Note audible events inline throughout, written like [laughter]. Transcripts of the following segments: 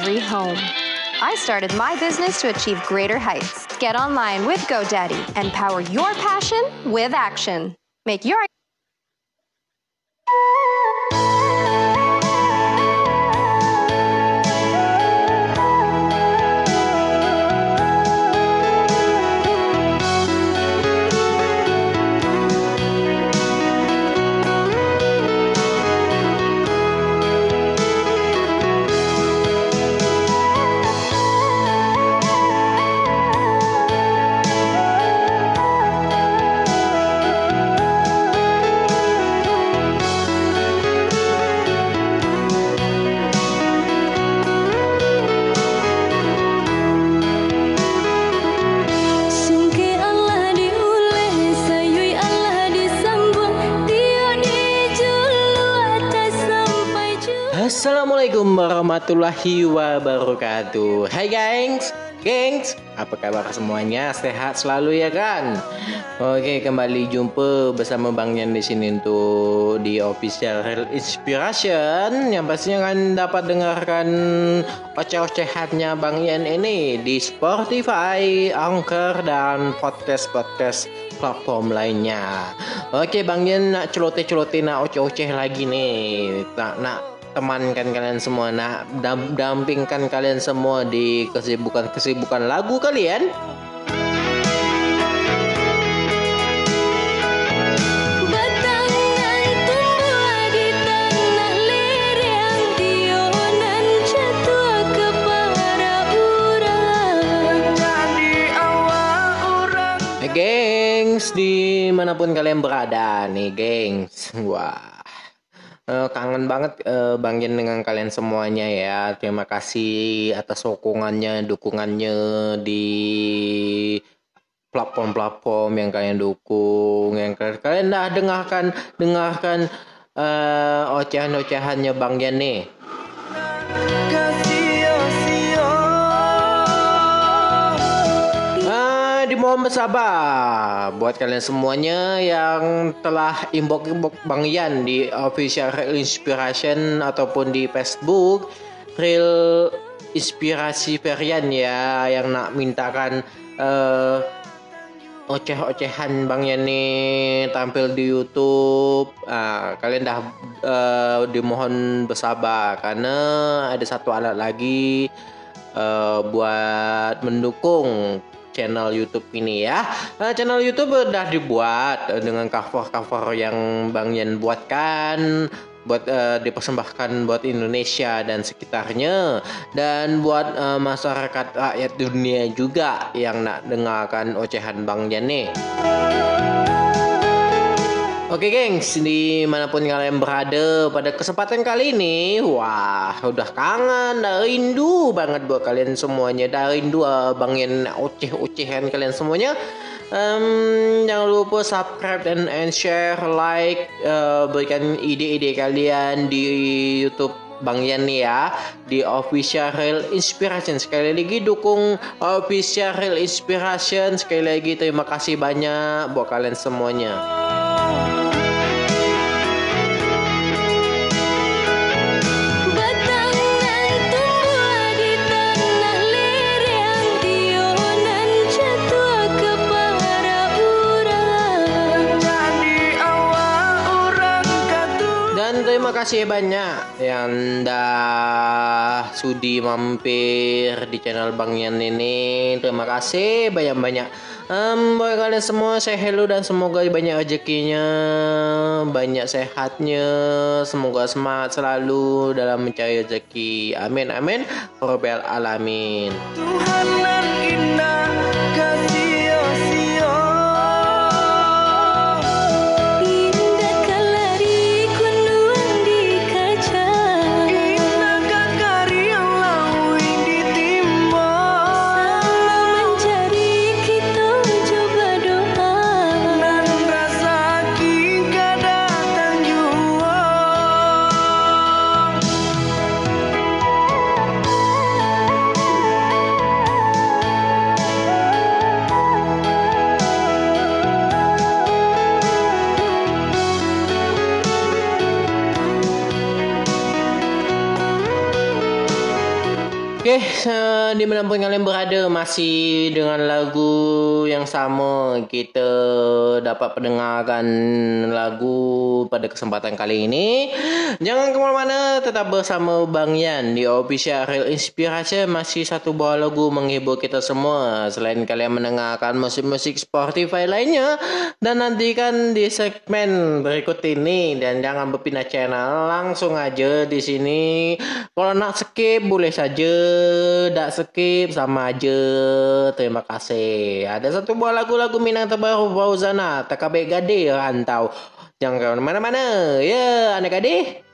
every home. I started my business to achieve greater heights. Get online with GoDaddy and power your passion with action. Make your warahmatullahi wabarakatuh Hai gengs Gengs, apa kabar semuanya? Sehat selalu ya kan? Oke, kembali jumpa bersama Bang Yan di sini untuk di official Real Inspiration yang pastinya kan dapat dengarkan oceh-ocehannya Bang Yan ini di Spotify, Anchor dan podcast-podcast platform lainnya. Oke, Bang Yan nak celoteh-celoteh nak oceh-oceh lagi nih. Nak nak temankan kalian semua nak dam- dampingkan kalian semua di kesibukan-kesibukan lagu kalian. Batangan tumbuh di tanah lereng Tionan jatuh ke para urang gengs di mana pun kalian berada nih gengs. Wah Eh, kangen banget eh, Bang Yen dengan kalian semuanya ya. Terima kasih atas sokongannya dukungannya di platform-platform yang kalian dukung yang kalian, dah dengarkan dengarkan eh, ocehan-ocehannya Bang nih Dimohon bersabar buat kalian semuanya yang telah inbox-inbox Bang Yan di official Real Inspiration ataupun di Facebook Real Inspirasi Perian ya yang nak mintakan eh, oceh-ocehan Bang Yan nih tampil di YouTube. Ah, kalian dah eh, dimohon bersabar karena ada satu alat lagi eh, buat mendukung channel YouTube ini ya. Nah, channel YouTube udah dibuat eh, dengan cover-cover yang Bang Yan buatkan buat eh, dipersembahkan buat Indonesia dan sekitarnya dan buat eh, masyarakat rakyat dunia juga yang nak dengarkan ocehan Bang Yan nih. Oke gengs, di mana pun kalian berada pada kesempatan kali ini Wah, udah kangen, dah rindu banget buat kalian semuanya. Dah rindu uh, bangin oceh-ocehan kalian semuanya. Em, Jangan lupa subscribe dan, and share, like uh, Berikan ide-ide kalian di Youtube Bang Yan ya. Di Official Real Inspiration. Sekali lagi dukung Official Real Inspiration. Sekali lagi terima kasih banyak buat kalian semuanya. Terima kasih banyak yang dah sudi mampir di channel Bang Yan ini. Terima kasih banyak-banyak. Em, buat kalian semua saya hello dan semoga banyak rezekinya, banyak sehatnya, semoga semangat selalu dalam mencari rezeki. Amin amin. Robbal alamin. Tuhan indah kasih kalian berada masih dengan lagu yang sama kita dapat pendengarkan lagu pada kesempatan kali ini. Jangan ke mana-mana, tetap bersama Bang Yan di Official Real Inspiration masih satu buah lagu menghibur kita semua. Selain kalian mendengarkan musik-musik Spotify lainnya dan nantikan di segmen berikut ini dan jangan berpindah channel langsung aja di sini. Kalau nak skip boleh saja, tak skip sama aja. Terima kasih. Ada satu buah lagu-lagu Minang terbaru Fauzana, Takabek Gade Rantau. Jangan ke mana-mana. Ya, anak adik.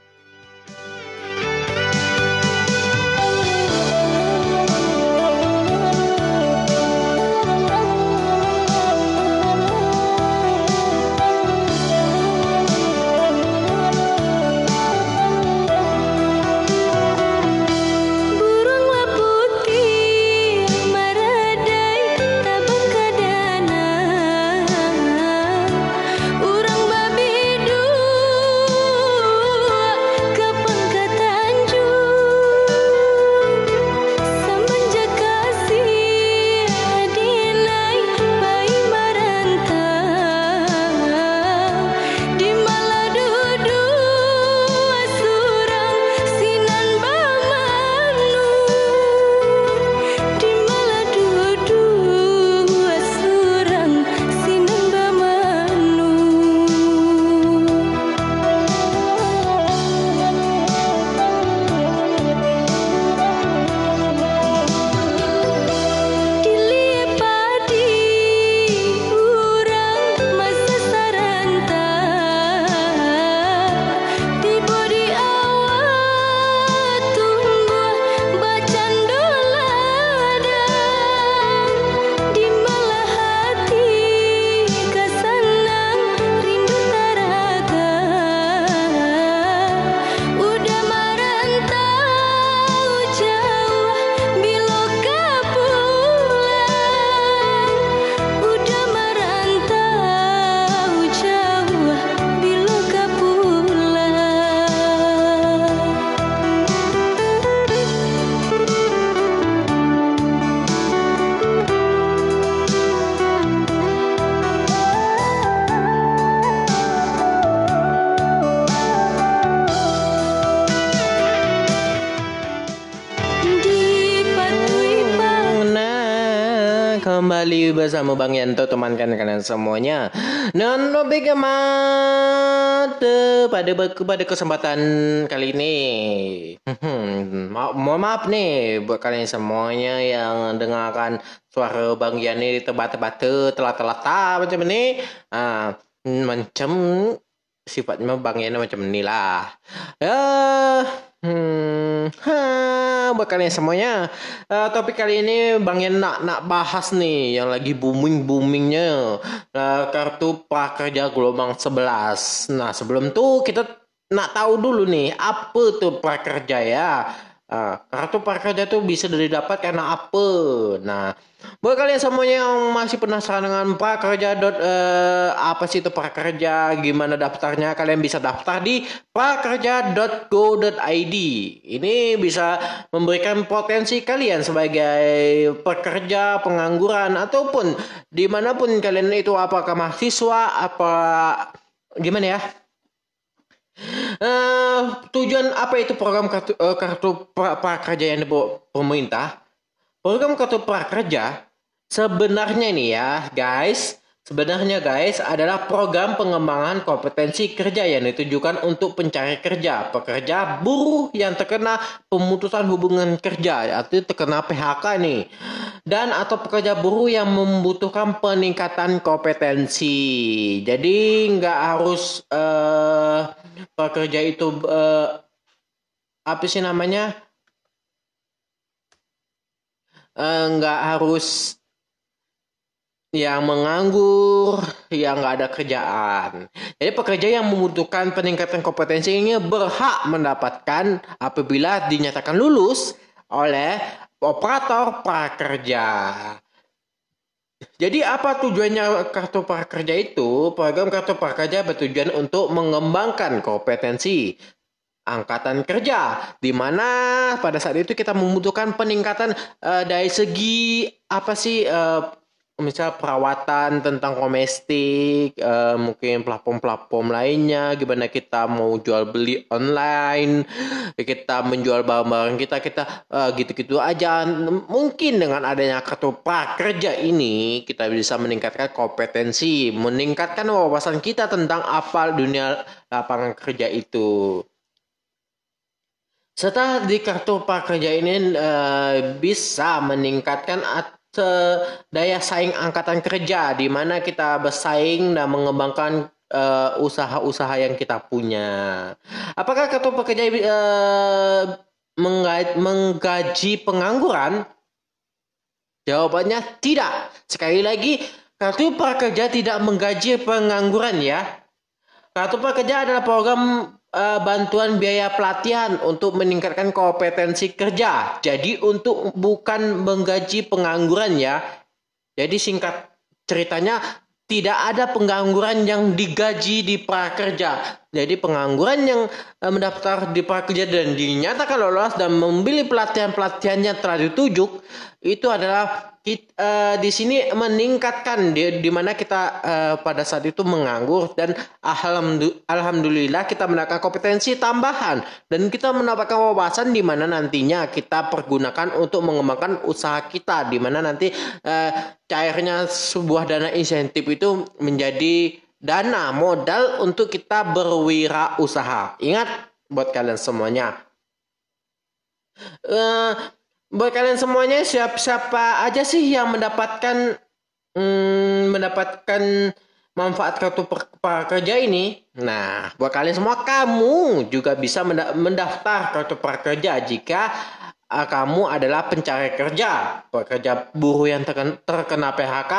Bersama Bang Yanto temankan kalian semuanya. Dan lebih mata pada pada kesempatan kali ini. Hmm, ma- mohon maaf nih buat kalian semuanya yang dengarkan suara Bang Yan ini tebak-tebak telat-telat macam ini. Ah, macam sifatnya Bang Yan macam inilah. Ya, hmm, ha, kalian semuanya. Eh, topik kali ini Bang Yan nak nak bahas nih yang lagi booming boomingnya kartu prakerja gelombang 11. Nah sebelum tuh kita nak tahu dulu nih apa tuh prakerja ya. Ah, kartu prakerja tuh bisa didapat karena apa? Nah, buat kalian semuanya yang masih penasaran dengan prakerja dot eh, apa sih itu prakerja, gimana daftarnya, kalian bisa daftar di prakerja.go.id. Ini bisa memberikan potensi kalian sebagai pekerja, pengangguran ataupun di mana pun kalian itu apakah mahasiswa apa gimana ya? Eh, tujuan apa itu program kartu, eh, kartu pra- prakerja yang dibawa pemerintah? Program kartu prakerja sebenarnya nih ya, guys. Sebenarnya guys adalah program pengembangan kompetensi kerja yang ditujukan untuk pencari kerja, pekerja buruh yang terkena pemutusan hubungan kerja atau terkena PHK nih. Dan atau pekerja buruh yang membutuhkan peningkatan kompetensi. Jadi nggak harus eh, pekerja itu eh, apa sih namanya? Eh, nggak harus yang menganggur, yang nggak ada kerjaan. Jadi pekerja yang membutuhkan peningkatan kompetensi ini berhak mendapatkan apabila dinyatakan lulus oleh operator prakerja. Jadi apa tujuannya kartu prakerja itu? Program kartu prakerja bertujuan untuk mengembangkan kompetensi angkatan kerja di mana pada saat itu kita membutuhkan peningkatan eh, dari segi apa sih eh, misal perawatan tentang domestik eh, mungkin platform-platform lainnya gimana kita mau jual beli online kita menjual barang-barang kita kita eh, gitu-gitu aja. Mungkin dengan adanya kartu prakerja ini kita bisa meningkatkan kompetensi meningkatkan wawasan kita tentang apa dunia lapangan kerja itu. Serta di kartu prakerja ini eh, bisa meningkatkan at- daya saing angkatan kerja di mana kita bersaing dan mengembangkan eh, usaha-usaha yang kita punya. Apakah kartu eh, mengga- menggaji pengangguran? Jawabannya tidak. Sekali lagi, kartu prakerja tidak menggaji pengangguran ya. Kartu prakerja adalah program eh, bantuan biaya pelatihan untuk meningkatkan kompetensi kerja. Jadi untuk bukan menggaji pengangguran ya. Jadi singkat ceritanya tidak ada pengangguran yang digaji di prakerja. Jadi pengangguran yang eh, mendaftar di prakerja dan dinyatakan lolos dan membeli pelatihan-pelatihan yang telah ditujuk itu adalah eh, di sini meningkatkan di, di mana kita eh, pada saat itu menganggur dan alhamdu- alhamdulillah kita mendapatkan kompetensi tambahan dan kita mendapatkan wawasan di mana nantinya kita pergunakan untuk mengembangkan usaha kita di mana nanti eh, cairnya sebuah dana insentif itu menjadi dana modal untuk kita berwirausaha. Ingat buat kalian semuanya. Eh, buat kalian semuanya siapa siapa aja sih yang mendapatkan hmm, mendapatkan manfaat kartu prakerja ini? Nah, buat kalian semua kamu juga bisa menda- mendaftar kartu prakerja jika ah, kamu adalah pencari kerja, pekerja buruh yang terken- terkena PHK,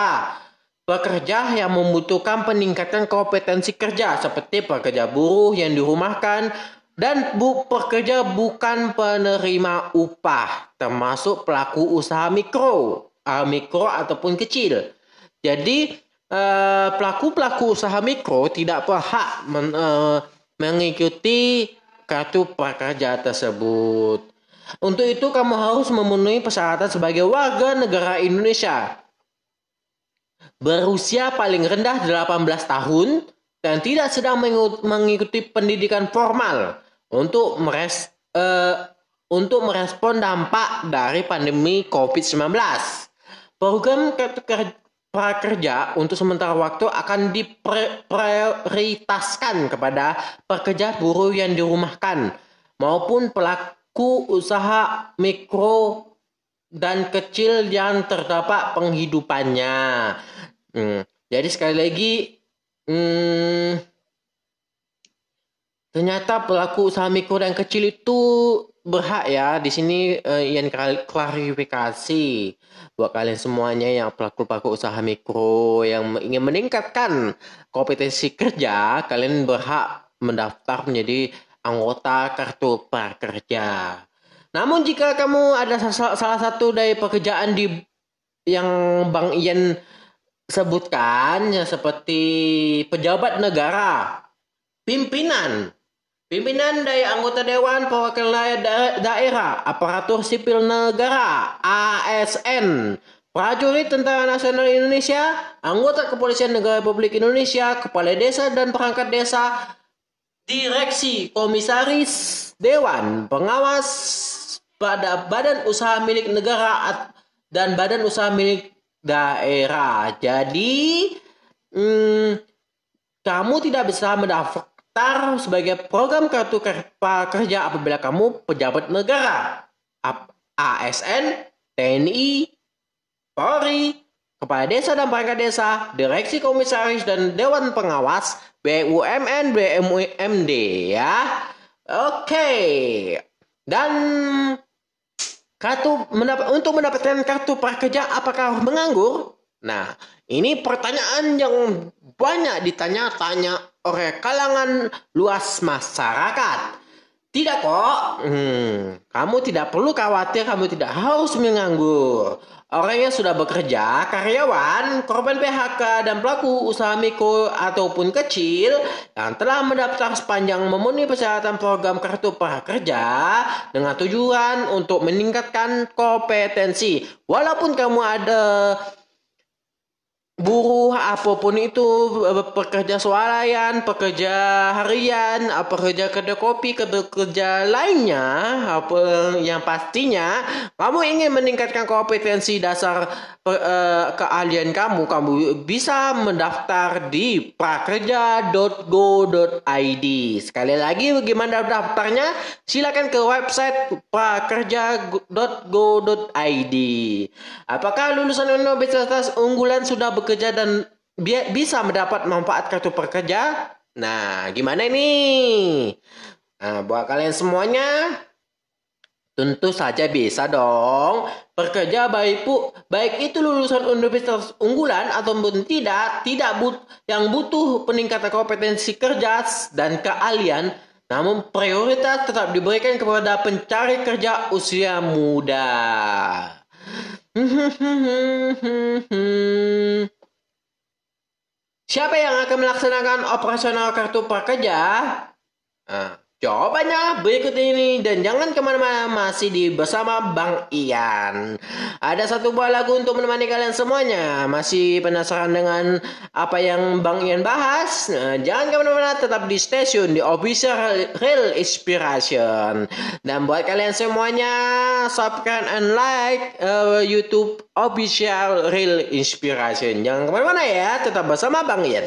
pekerja yang membutuhkan peningkatan kompetensi kerja seperti pekerja buruh yang dirumahkan dan bu pekerja bukan penerima upah termasuk pelaku usaha mikro, ah, mikro ataupun kecil. Jadi eh, pelaku-pelaku usaha mikro tidak berhak men- eh, mengikuti kartu prakerja tersebut. Untuk itu kamu harus memenuhi persyaratan sebagai warga negara Indonesia berusia paling rendah 18 tahun dan tidak sedang mengikuti pendidikan formal untuk meres eh, untuk merespon dampak dari pandemi COVID-19. Program prakerja untuk sementara waktu akan diprioritaskan kepada pekerja buruh yang dirumahkan maupun pelaku usaha mikro dan kecil yang terdapat penghidupannya. Hmm, Jadi sekali lagi, hmm, ternyata pelaku usaha mikro dan kecil itu berhak ya. Di sini eh, yang klarifikasi buat kalian semuanya yang pelaku-pelaku usaha mikro yang ingin meningkatkan kompetensi kerja, kalian berhak mendaftar menjadi anggota kartu prakerja. Namun jika kamu ada sa- salah satu dari pekerjaan di yang Bang Ian sebutkan ya seperti pejabat negara, pimpinan, pimpinan dari anggota dewan perwakilan da- daerah, aparatur sipil negara, ASN, prajurit Tentara Nasional Indonesia, anggota Kepolisian Negara Republik Indonesia, kepala desa dan perangkat desa, direksi, komisaris, dewan, pengawas pada badan usaha milik negara dan badan usaha milik daerah. Jadi, hmm, kamu tidak bisa mendaftar sebagai program kartu ker- prakerja apabila kamu pejabat negara, ASN, TNI, Polri, Kepala Desa dan Perangkat Desa, Direksi Komisaris dan Dewan Pengawas, BUMN, BUMD ya. Oke. Dan kartu mendap- untuk mendapatkan kartu prakerja apakah menganggur? Nah, ini pertanyaan yang banyak ditanya-tanya oleh kalangan luas masyarakat. Tidak kok. Hmm, kamu tidak perlu khawatir, kamu tidak harus menganggur. Orang yang sudah bekerja, karyawan, korban PHK, dan pelaku usaha mikro ataupun kecil yang telah mendaftar sepanjang memenuhi persyaratan program kartu prakerja dengan tujuan untuk meningkatkan kompetensi. Walaupun kamu ada buruh apa pun itu pekerja swalayan, pekerja harian, pekerja kedai kopi, pekerja lainnya apa yang pastinya kamu ingin meningkatkan kompetensi dasar eh, keahlian kamu, kamu bisa mendaftar di prakerja.go.id. Sekali lagi bagaimana daftarnya? Silakan ke website prakerja.go.id. Apakah lulusan universitas unggulan sudah bekerja dan bi- bisa mendapat manfaat kartu pekerja? Nah, gimana ini? Nah, buat kalian semuanya, tentu saja bisa dong. Pekerja baik pu, baik itu lulusan universitas unggulan ataupun tidak, tidak but, yang butuh peningkatan kompetensi kerja dan keahlian, namun prioritas tetap diberikan kepada pencari kerja usia muda. [laughs] Siapa yang akan melaksanakan operasional kartu prakerja? Nah, jawabannya berikut ini dan jangan ke mana-mana masih di bersama Bang Ian. Ada satu buah lagu untuk menemani kalian semuanya. Masih penasaran dengan apa yang Bang Ian bahas? Nah, jangan ke mana-mana tetap di stasiun di official Real Inspiration. Dan buat kalian semuanya subscribe and like uh, YouTube official Real Inspiration. Jangan ke mana-mana ya, tetap bersama Bang Ian.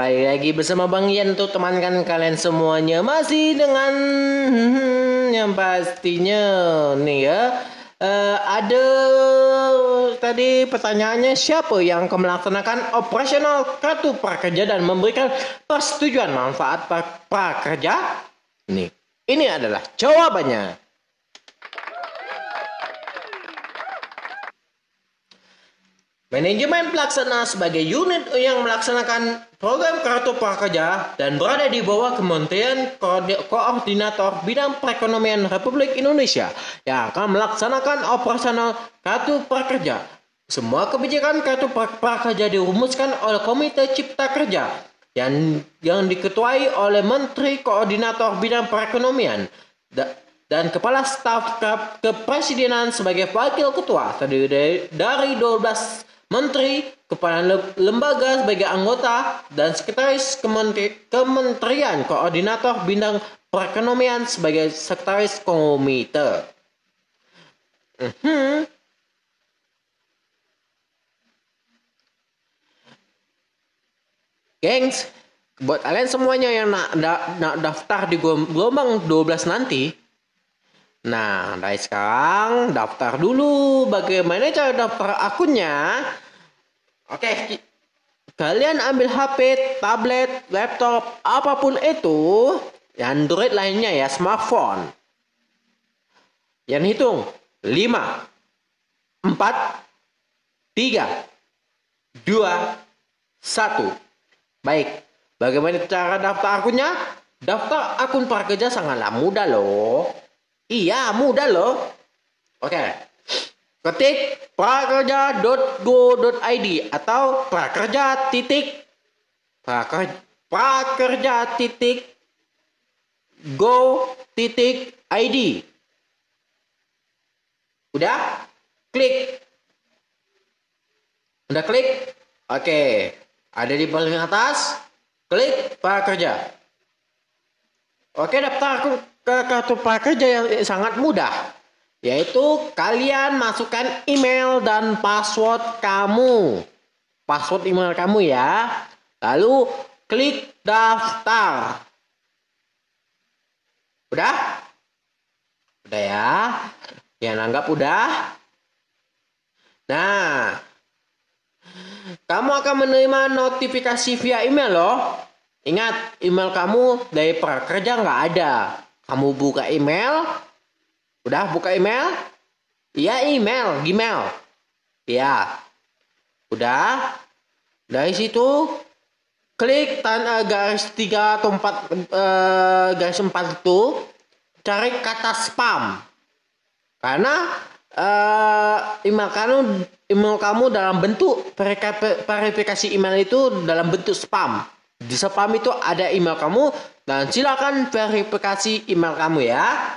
Kembali lagi bersama Bang Ian untuk temankan kalian semuanya masih dengan hmm, [laughs] yang pastinya nih ya eh, ada tadi pertanyaannya siapa yang akan melaksanakan operasional kartu prakerja dan memberikan persetujuan manfaat pra- prakerja? Nih, ini adalah jawabannya. Manajemen pelaksana sebagai unit yang melaksanakan program kartu prakerja dan berada di bawah Kementerian Koordi- Koordinator Bidang Perekonomian Republik Indonesia yang akan melaksanakan operasional kartu prakerja. Semua kebijakan kartu pra- prakerja dirumuskan oleh Komite Cipta Kerja yang yang diketuai oleh Menteri Koordinator Bidang Perekonomian Da- dan Kepala Staf Ke- Kepresidenan sebagai wakil ketua terdiri dari 12 menteri, kepala le- lembaga sebagai anggota dan sekretaris Kementeri- Kementerian Koordinator Bidang Perekonomian sebagai sekretaris komite. Mhm. Gengs, buat kalian semuanya yang nak, da- nak daftar di gel- gelombang 12 nanti, nah dari sekarang daftar dulu. Bagaimana cara daftar akunnya? Oke, kalian ambil HP, tablet, laptop, apa pun itu, Android lainnya ya, smartphone. Yang hitung 5 4 3 2 1 Baik, bagaimana cara daftar akunnya? Daftar akun prakerja sangatlah mudah loh. Iya, mudah loh. Oke. Ketik prakerja.go.id atau prakerja titik prakerja, prakerja titik go titik id. Udah? Klik. Udah klik? Oke. Ada di paling atas. Klik prakerja. Oke, daftar akun ke kartu prakerja yang sangat mudah. Yaitu kalian masukkan email dan password kamu. Password email kamu ya. Lalu klik daftar. Udah? Udah ya? Yang anggap udah? Nah, kamu akan menerima notifikasi via email loh. Ingat, email kamu dari prakerja nggak ada. Kamu buka email. Udah buka email? Iya email, Gmail. Iya. Udah. Dari situ klik tanda garis tiga atau empat eh, garis empat itu cari kata spam. Karena eh, email kamu email kamu dalam bentuk verifikasi email itu dalam bentuk spam. Di spam itu ada email kamu dan silakan verifikasi email kamu ya.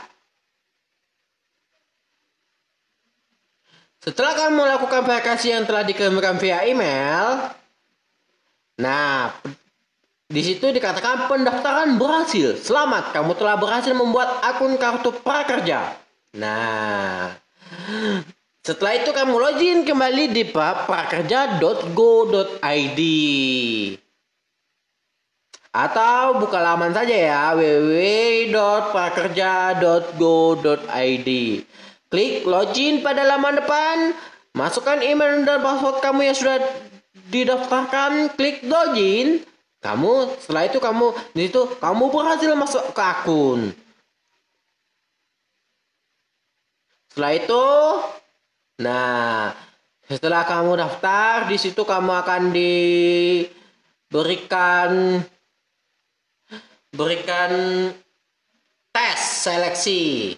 Setelah kamu melakukan verifikasi yang telah dikirimkan via email, nah di situ dikatakan pendaftaran berhasil. Selamat, kamu telah berhasil membuat akun kartu prakerja. Nah, setelah itu kamu login kembali di pra- prakerja.go.id atau buka laman saja ya www.prakerja.go.id. Klik login pada laman depan, masukkan email dan password kamu yang sudah didaftarkan, klik login. Kamu setelah itu kamu di situ kamu berhasil masuk ke akun. Setelah itu, nah setelah kamu daftar di situ kamu akan diberikan berikan tes seleksi.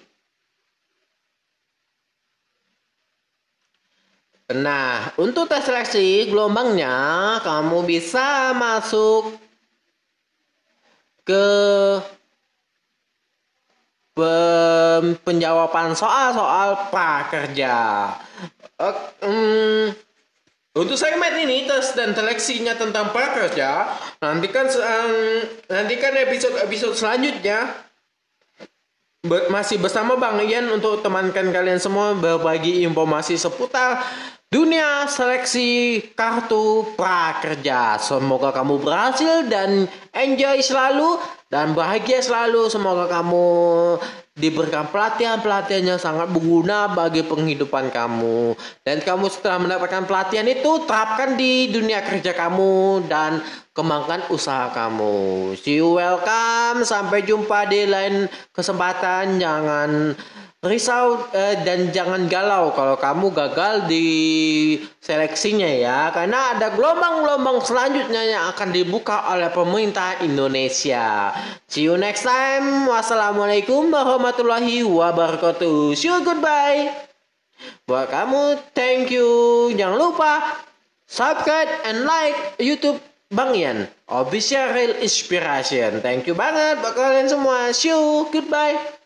Nah, untuk tes seleksi gelombangnya kamu bisa masuk ke penjawaban soal-soal prakerja. Hmm, untuk segmen ini tes dan seleksinya tentang prakerja, nantikan um, nantikan episode-episode selanjutnya Be- masih bersama Bang Ian untuk temankan kalian semua berbagi informasi seputar dunia seleksi kartu prakerja. Semoga kamu berhasil dan enjoy selalu dan bahagia selalu. Semoga kamu diberikan pelatihan-pelatihan yang sangat berguna bagi penghidupan kamu. Dan kamu setelah mendapatkan pelatihan itu terapkan di dunia kerja kamu dan kembangkan usaha kamu. See you welcome. Sampai jumpa di lain kesempatan. Jangan risau eh, dan jangan galau kalau kamu gagal di seleksinya ya karena ada gelombang-gelombang selanjutnya yang akan dibuka oleh pemerintah Indonesia. See you next time. Wassalamualaikum warahmatullahi wabarakatuh. See you goodbye. Buat kamu thank you. Jangan lupa subscribe and like YouTube Bang Ian Official Real Inspiration. Thank you banget buat kalian semua. See you. Goodbye.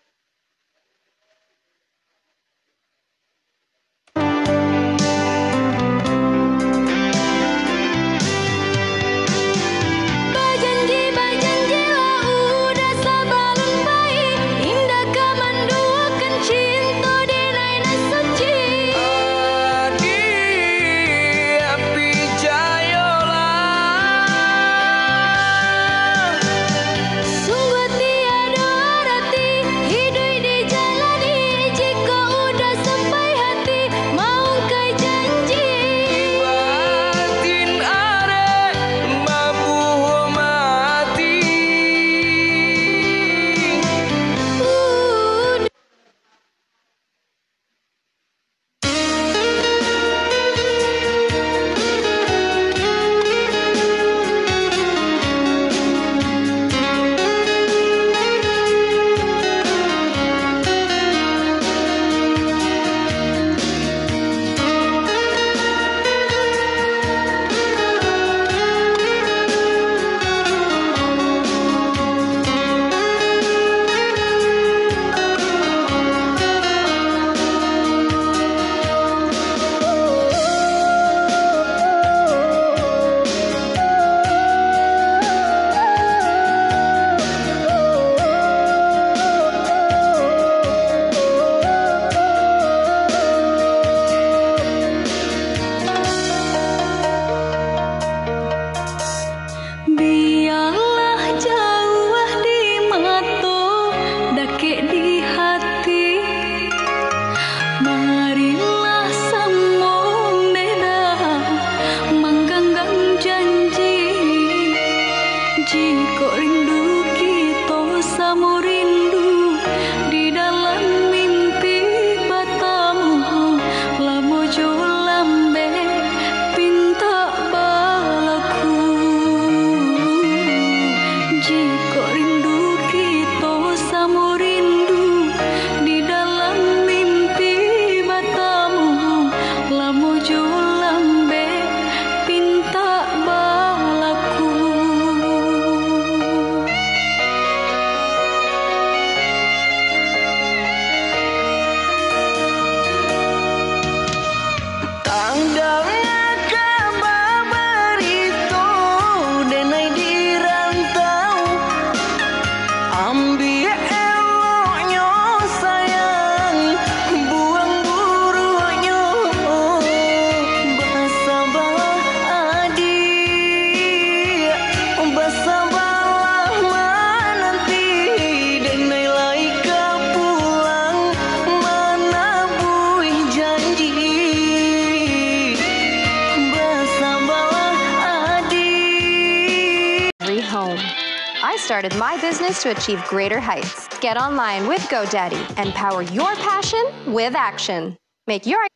To achieve greater heights. Get online with GoDaddy and power your passion with action. Make your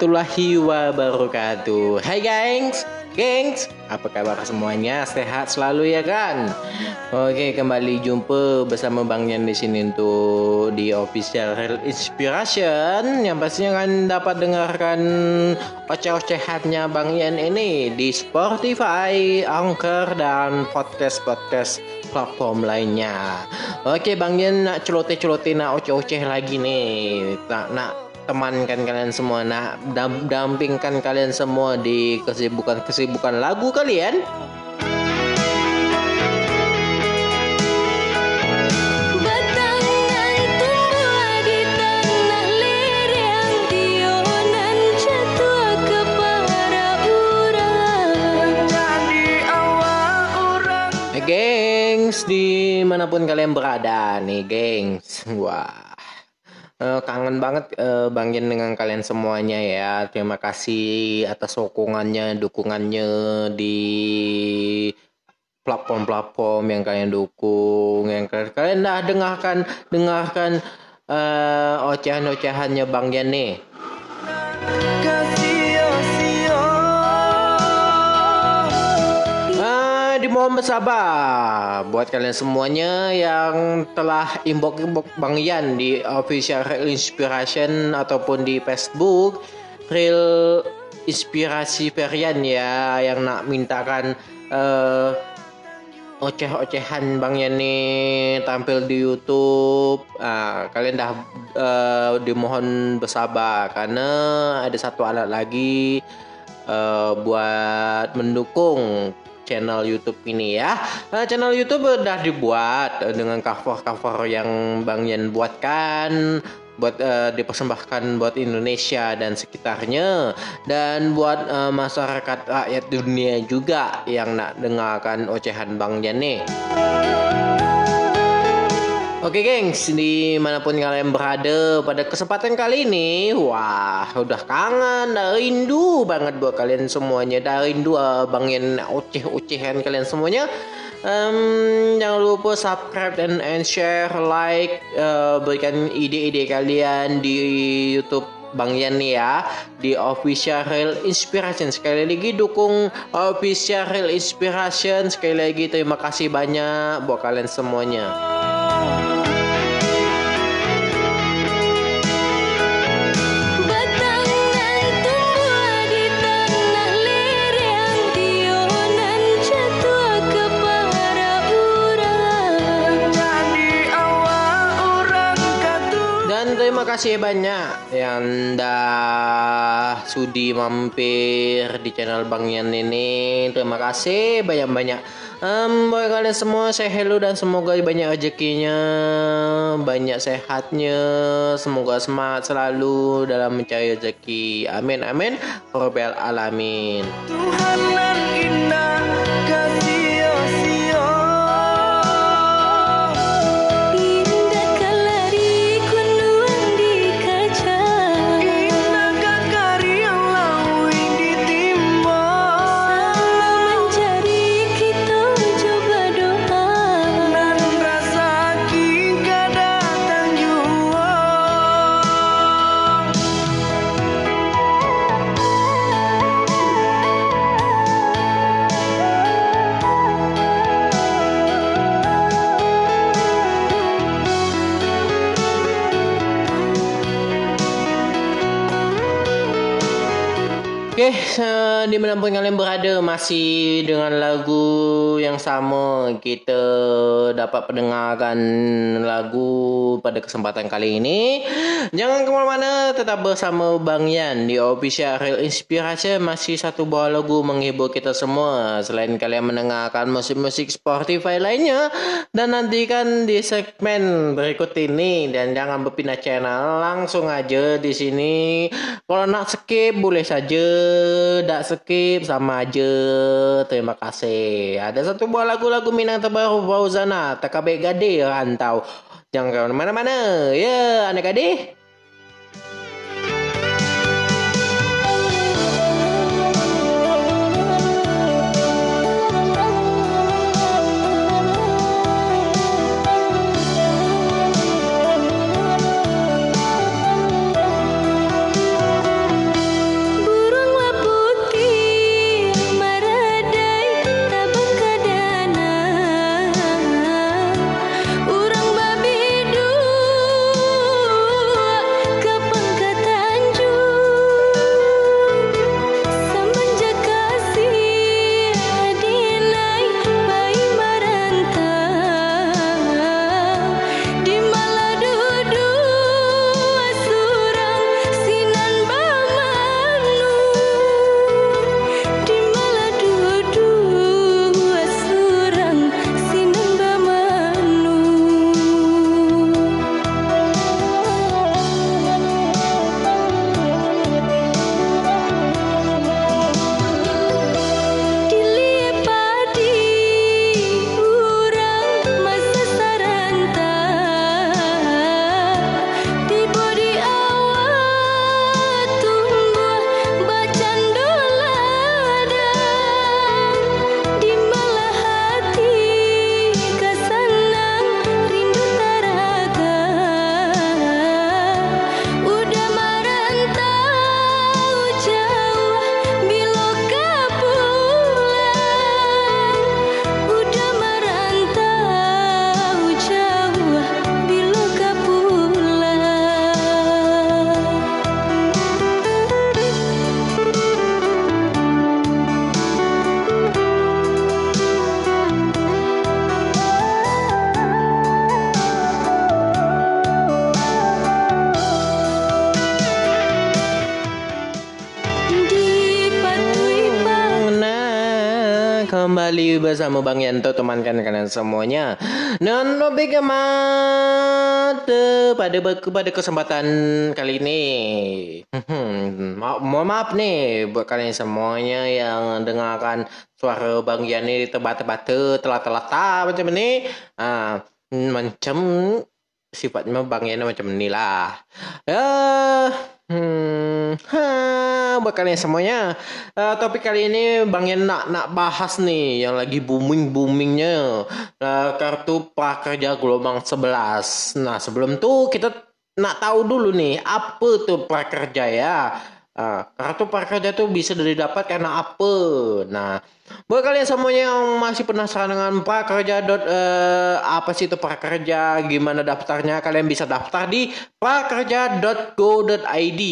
warahmatullahi wabarakatuh. Hai gengs, gengs, apa kabar semuanya? Sehat selalu ya kan? Oke, kembali jumpa bersama Bang Yan di sini untuk di official Real Inspiration yang pastinya kan dapat dengarkan oceh-ocehannya Bang Yan ini di Spotify, Anchor dan podcast-podcast platform lainnya. Oke, Bang Yan nak celoteh-celoteh nak oceh-oceh lagi nih. Nak nak temankan kalian semua nak dam- dampingkan kalian semua di kesibukan-kesibukan lagu kalian. Gengs di mana pun kalian berada nih gengs. Wah Eh, kangen banget eh, Bang dengan kalian semuanya ya. Terima kasih atas sokongannya dukungannya di platform-platform yang kalian dukung yang kalian, kalian dah dengarkan dengarkan eh, ocehan-ocehannya Bang nih. Kasih Dimohon bersabar buat kalian semuanya yang telah inbox-inbox Bang Yan di official Real Inspiration ataupun di Facebook Real Inspirasi Perian ya yang nak mintakan eh, oceh-ocehan Bang Yan nih tampil di YouTube. Ah, kalian dah eh, dimohon bersabar karena ada satu alat lagi eh, buat mendukung channel YouTube ini ya. Eh, channel YouTube udah dibuat eh, dengan cover-cover yang Bang Yan buatkan buat eh, dipersembahkan buat Indonesia dan sekitarnya dan buat eh, masyarakat rakyat dunia juga yang nak dengarkan ocehan Bang Yan nih. Oke gengs, di mana pun kalian berada pada kesempatan kali ini Wah, udah kangen, dah rindu banget buat kalian semuanya. Dah rindu uh, bangin oceh-ocehan kalian semuanya. Em, Jangan lupa subscribe dan, and share, like uh, Berikan ide-ide kalian di Youtube Bang Yan ya. Di Official Real Inspiration. Sekali lagi dukung Official Real Inspiration. Sekali lagi terima kasih banyak buat kalian semuanya. Oh. Terima kasih banyak yang dah sudi mampir di channel Bang Yan ini. Terima kasih banyak-banyak. Um, buat kalian semua saya hello dan semoga banyak rezekinya, banyak sehatnya, semoga semangat selalu dalam mencari rezeki. Amin amin. Robbal alamin. Tuhan nan indah kasih Oke, eh, di mana pun kalian berada masih dengan lagu yang sama kita dapat pendengarkan lagu pada kesempatan kali ini. Jangan ke mana-mana, tetap bersama Bang Yan di official Real Inspiration masih satu buah lagu menghibur kita semua. Selain kalian mendengarkan musik-musik Spotify lainnya dan nantikan di segmen berikut ini dan jangan berpindah channel langsung aja di sini. Kalau nak skip boleh saja, skip sama aja. Terima kasih. Ada satu buah lagu-lagu Minang terbaru Fauzana, Takabek Gade rantau. Jangan ke mana-mana. Ya, anak adik. Bersama Bang Yanto temankan kalian semuanya. Dan topik mata pada pada kesempatan kali ini. Hmm, ma- mohon maaf nih buat kalian semuanya yang dengarkan suara Bang Yan ini tebata-bata telat-telat macam ini. Ah, macam sifatnya Bang Yan macam ni lah. Ya, hmm, ha, buat kalian semuanya. Uh, topik kali ini Bang Yan nak nak bahas nih yang lagi booming boomingnya uh, kartu prakerja gelombang 11. Nah sebelum tu kita nak tahu dulu nih apa tuh prakerja ya. Uh, kartu prakerja tuh bisa didapat karena apa? Nah, buat kalian semuanya yang masih penasaran dengan prakerja dot eh, apa sih itu prakerja, gimana daftarnya, kalian bisa daftar di prakerja.go.id.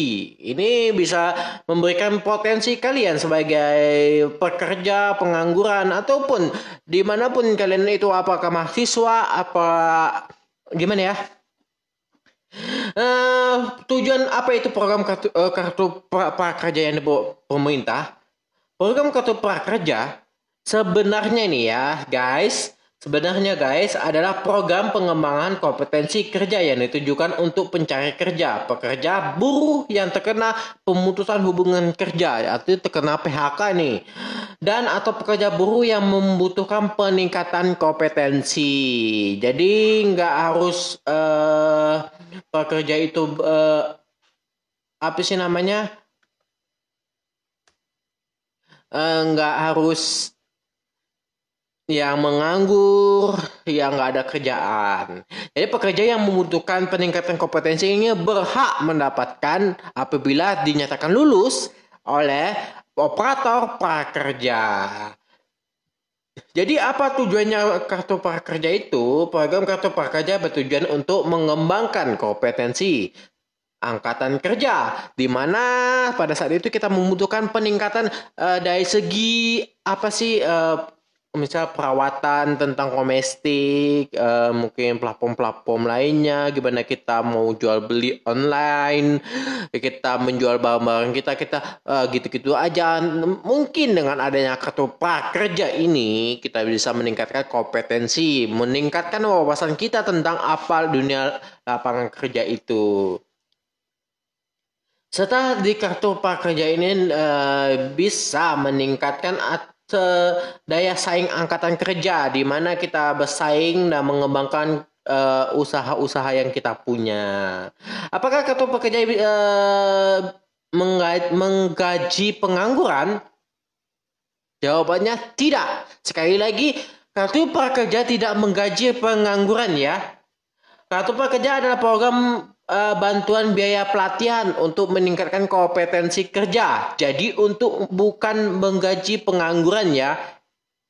Ini bisa memberikan potensi kalian sebagai pekerja, pengangguran ataupun di mana pun kalian itu apakah mahasiswa apa gimana ya? Eh, tujuan apa itu program kartu, eh, kartu pra- prakerja yang dibawa pemerintah? Program kartu prakerja sebenarnya nih ya, guys. Sebenarnya guys adalah program pengembangan kompetensi kerja yang ditujukan untuk pencari kerja, pekerja buruh yang terkena pemutusan hubungan kerja atau terkena PHK nih. Dan atau pekerja buruh yang membutuhkan peningkatan kompetensi. Jadi nggak harus eh, pekerja itu eh, apa sih namanya? Eh, nggak harus yang menganggur, yang nggak ada kerjaan. Jadi pekerja yang membutuhkan peningkatan kompetensi ini berhak mendapatkan apabila dinyatakan lulus oleh operator prakerja. Jadi apa tujuannya kartu prakerja itu? Program kartu prakerja bertujuan untuk mengembangkan kompetensi angkatan kerja di mana pada saat itu kita membutuhkan peningkatan eh, dari segi apa sih eh, misal perawatan tentang domestik eh, mungkin platform-platform lainnya gimana kita mau jual beli online kita menjual barang-barang kita kita eh, gitu-gitu aja. Mungkin dengan adanya kartu prakerja ini kita bisa meningkatkan kompetensi meningkatkan wawasan kita tentang apa dunia lapangan kerja itu. Serta di kartu prakerja ini eh, bisa meningkatkan at- daya saing angkatan kerja di mana kita bersaing dan mengembangkan eh, usaha-usaha yang kita punya. Apakah kartu eh, mengga- menggaji pengangguran? Jawabannya tidak. Sekali lagi, kartu prakerja tidak menggaji pengangguran ya. Kartu prakerja adalah program eh, bantuan biaya pelatihan untuk meningkatkan kompetensi kerja. Jadi untuk bukan menggaji pengangguran ya.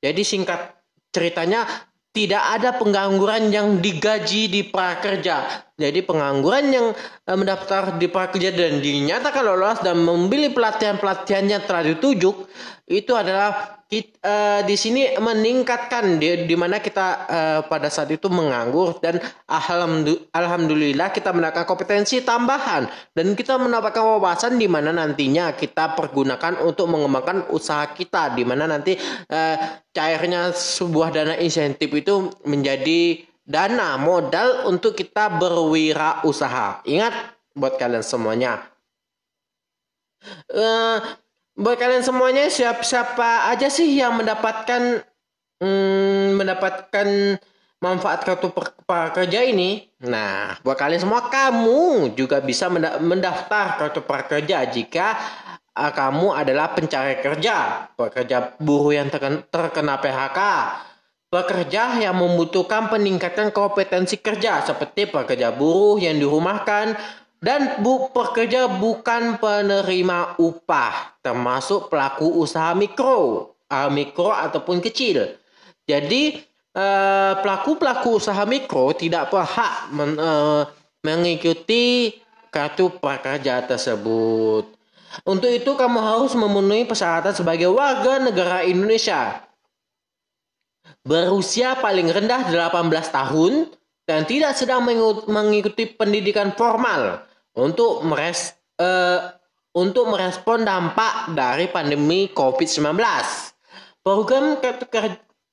Jadi singkat ceritanya tidak ada pengangguran yang digaji di prakerja. Jadi pengangguran yang eh, mendaftar di prakerja dan dinyatakan lolos dan membeli pelatihan-pelatihan yang telah ditujuk itu adalah kit- eh, di sini meningkatkan di, di mana kita eh, pada saat itu menganggur dan alhamdu- alhamdulillah kita mendapatkan kompetensi tambahan dan kita mendapatkan wawasan di mana nantinya kita pergunakan untuk mengembangkan usaha kita di mana nanti eh, cairnya sebuah dana insentif itu menjadi dana modal untuk kita berwirausaha. Ingat buat kalian semuanya. Eh, buat kalian semuanya siapa siapa aja sih yang mendapatkan hmm, mendapatkan manfaat kartu prakerja ini? Nah, buat kalian semua kamu juga bisa menda- mendaftar kartu prakerja jika uh, kamu adalah pencari kerja, pekerja buruh yang terken- terkena PHK, pekerja yang membutuhkan peningkatan kompetensi kerja seperti pekerja buruh yang dirumahkan dan bu pekerja bukan penerima upah termasuk pelaku usaha mikro, uh, mikro ataupun kecil. Jadi eh, pelaku-pelaku usaha mikro tidak berhak men- eh, mengikuti kartu prakerja tersebut. Untuk itu kamu harus memenuhi persyaratan sebagai warga negara Indonesia berusia paling rendah 18 tahun dan tidak sedang mengikuti pendidikan formal untuk meres eh, untuk merespon dampak dari pandemi COVID-19. program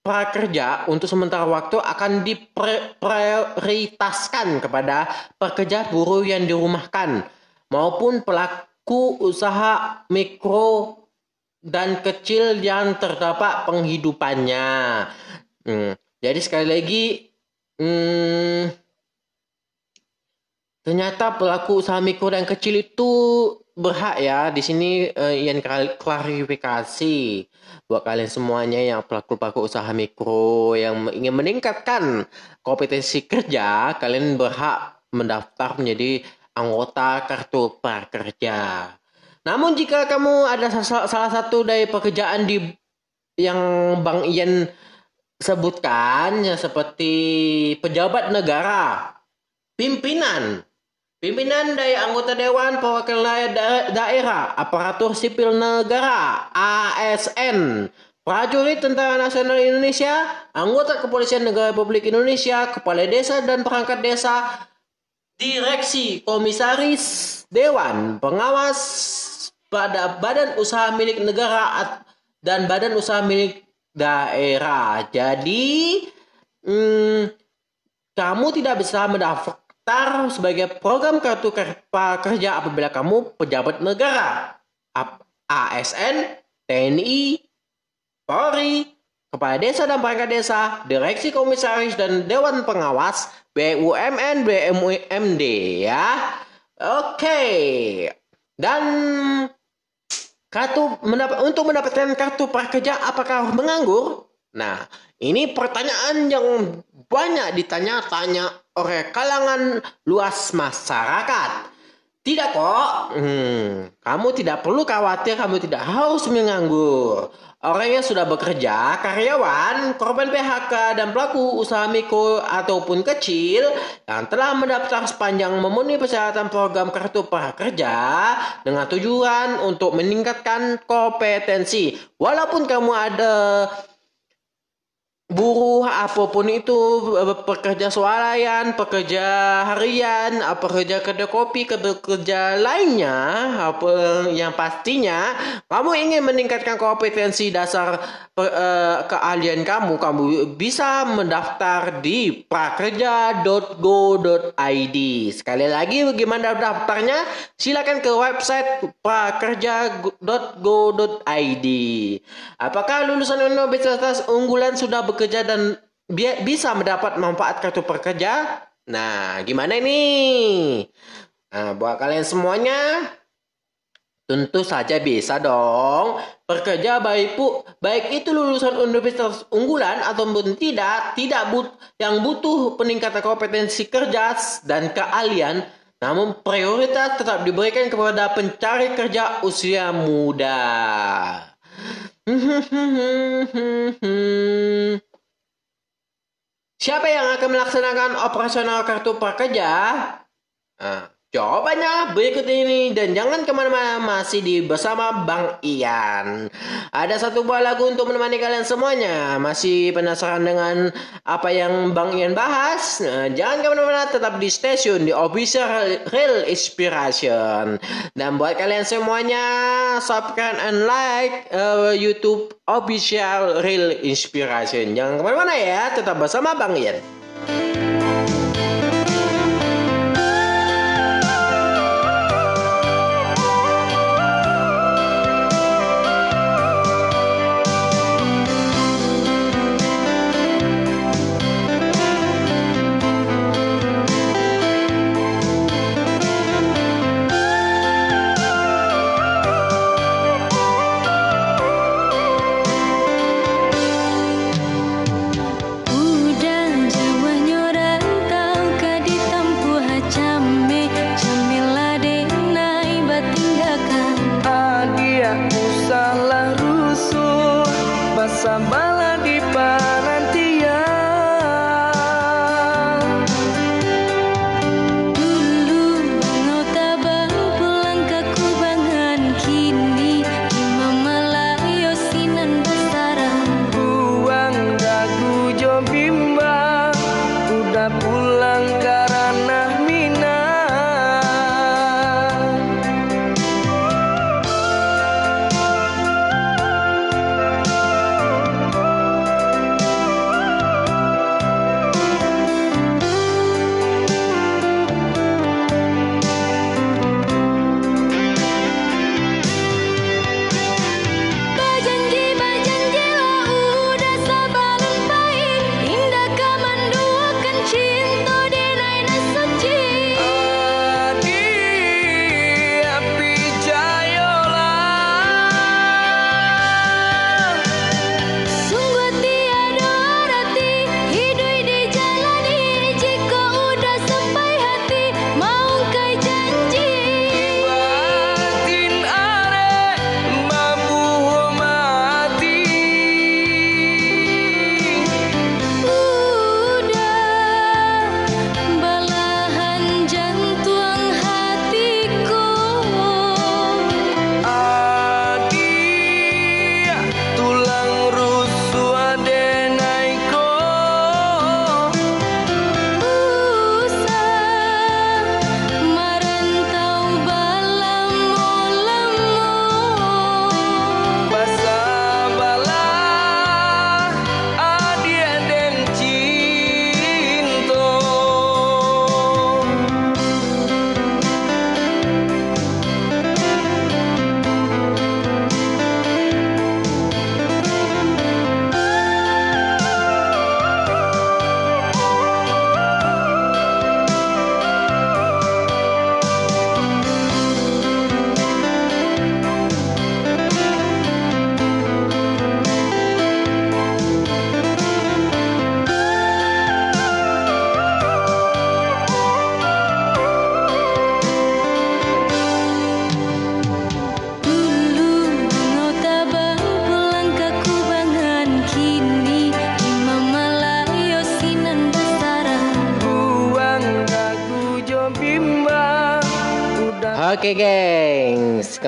prakerja untuk sementara waktu akan diprioritaskan kepada pekerja buruh yang dirumahkan maupun pelaku usaha mikro dan kecil yang terdapat penghidupannya. Hmm, jadi sekali lagi, hmm, ternyata pelaku usaha mikro dan kecil itu berhak ya. Di sini eh, yang klarifikasi buat kalian semuanya yang pelaku-pelaku usaha mikro yang ingin meningkatkan kompetensi kerja, kalian berhak mendaftar menjadi anggota kartu prakerja. Namun jika kamu ada sa- salah satu dari pekerjaan di yang Bang Ian sebutkan ya seperti pejabat negara, pimpinan, pimpinan dari anggota dewan perwakilan da- daerah, aparatur sipil negara, ASN, prajurit Tentara Nasional Indonesia, anggota Kepolisian Negara Republik Indonesia, kepala desa dan perangkat desa, direksi, komisaris, dewan, pengawas pada badan usaha milik negara dan badan usaha milik daerah. Jadi, hmm, kamu tidak bisa mendaftar sebagai program kartu ker- prakerja apabila kamu pejabat negara, ASN, TNI, Polri, Kepala Desa dan Perangkat Desa, Direksi Komisaris dan Dewan Pengawas, BUMN, BUMD ya. Oke. Dan kartu mendap- untuk mendapatkan kartu prakerja apakah menganggur? Nah, ini pertanyaan yang banyak ditanya-tanya oleh kalangan luas masyarakat. Tidak kok. Hmm, kamu tidak perlu khawatir, kamu tidak harus menganggur. Orang yang sudah bekerja, karyawan, korban PHK, dan pelaku usaha mikro ataupun kecil yang telah mendaftar sepanjang memenuhi persyaratan program kartu prakerja dengan tujuan untuk meningkatkan kompetensi. Walaupun kamu ada buruh apa pun itu pekerja swalayan, pekerja harian, pekerja kedai kopi, pekerja lainnya apa yang pastinya kamu ingin meningkatkan kompetensi dasar eh, keahlian kamu, kamu bisa mendaftar di prakerja.go.id. Sekali lagi bagaimana daftarnya? Silakan ke website prakerja.go.id. Apakah lulusan universitas unggulan sudah bekerja dan bi- bisa mendapat manfaat kartu pekerja? Nah, gimana ini? Nah, buat kalian semuanya, tentu saja bisa dong. Pekerja baik pu, baik itu lulusan universitas unggulan ataupun tidak, tidak but, yang butuh peningkatan kompetensi kerja dan keahlian, namun prioritas tetap diberikan kepada pencari kerja usia muda. Siapa yang akan melaksanakan operasional kartu prakerja? Nah, jawabannya berikut ini dan jangan ke mana-mana masih di bersama Bang Ian. Ada satu buah lagu untuk menemani kalian semuanya. Masih penasaran dengan apa yang Bang Ian bahas? Nah, jangan ke mana-mana, tetap di stasiun di official Real Inspiration. Dan buat kalian semuanya, subscribe and like uh, YouTube official Real Inspiration. Jangan ke mana-mana ya, tetap bersama Bang Ian.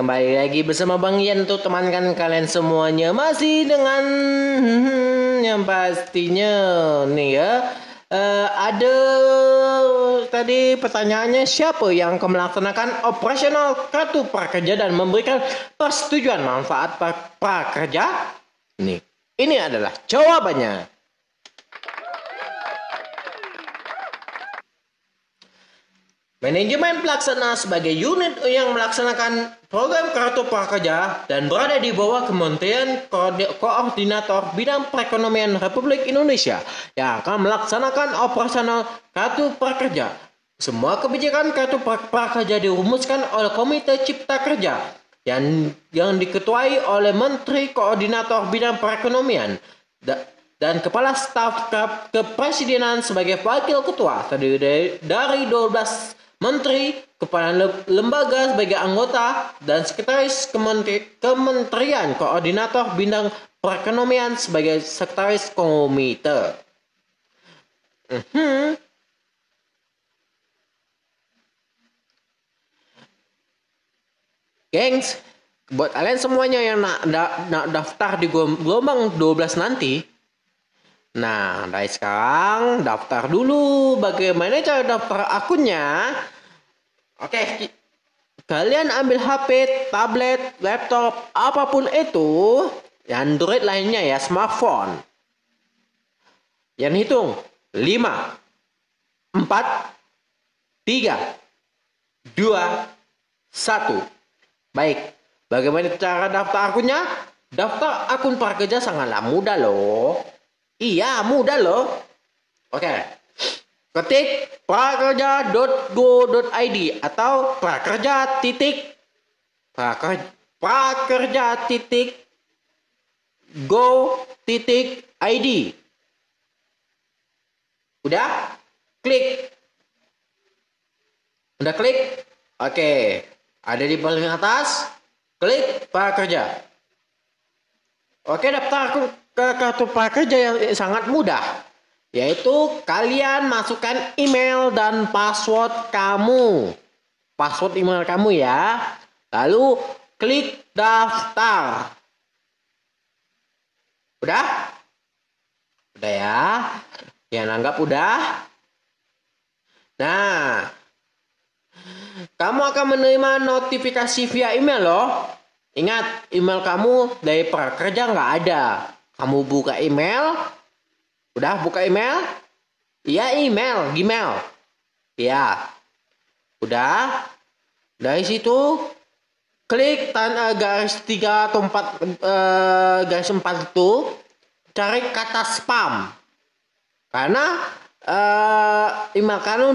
Kembali lagi bersama Bang Ian untuk temankan kalian semuanya. Masih dengan hmm, [laughs] yang pastinya nih ya. Eh, Ada tadi pertanyaannya siapa yang akan melaksanakan operasional kartu prakerja dan memberikan persetujuan manfaat pra- prakerja? Nih, ini adalah jawabannya Manajemen pelaksana sebagai unit yang melaksanakan program kartu prakerja dan berada di bawah Kementerian Koordi- Koordinator Bidang Perekonomian Republik Indonesia yang akan melaksanakan operasional kartu prakerja. Semua kebijakan kartu pra- prakerja dirumuskan oleh Komite Cipta Kerja yang yang diketuai oleh Menteri Koordinator Bidang Perekonomian Da- dan Kepala Staf Ke- Kepresidenan sebagai Wakil Ketua terdiri dari 12 Menteri, Kepala Le- Lembaga sebagai anggota, dan Sekretaris Kementeri- Kementerian Koordinator Bidang Perekonomian sebagai Sekretaris Komite. Mhm. Gengs, buat kalian semuanya yang nak, nak, nak daftar di gel- gelombang 12 nanti, nah dari sekarang daftar dulu bagaimana cara daftar akunnya. Oke, kalian ambil HP, tablet, laptop, apa pun itu, Android lainnya ya, smartphone. Yang hitung 5 4 3 2 1 Baik, bagaimana cara daftar akunnya? Daftar akun prakerja sangatlah mudah loh. Iya, mudah loh. Oke. Ketik prakerja.go.id atau prakerja titik prakerja, prakerja titik go titik id. Udah? Klik. Udah klik? Oke. Ada di paling atas. Klik prakerja. Oke, daftar akun ke kartu prakerja yang sangat mudah. Yaitu kalian masukkan email dan password kamu. Password email kamu ya. Lalu klik daftar. Udah? Udah ya? Yang anggap udah? Nah, kamu akan menerima notifikasi via email loh. Ingat, email kamu dari prakerja nggak ada. Kamu buka email, udah buka email? Iya email, Gmail. Iya. Udah. Dari situ klik tanda garis tiga atau empat eh, garis empat itu cari kata spam. Karena eh, email kamu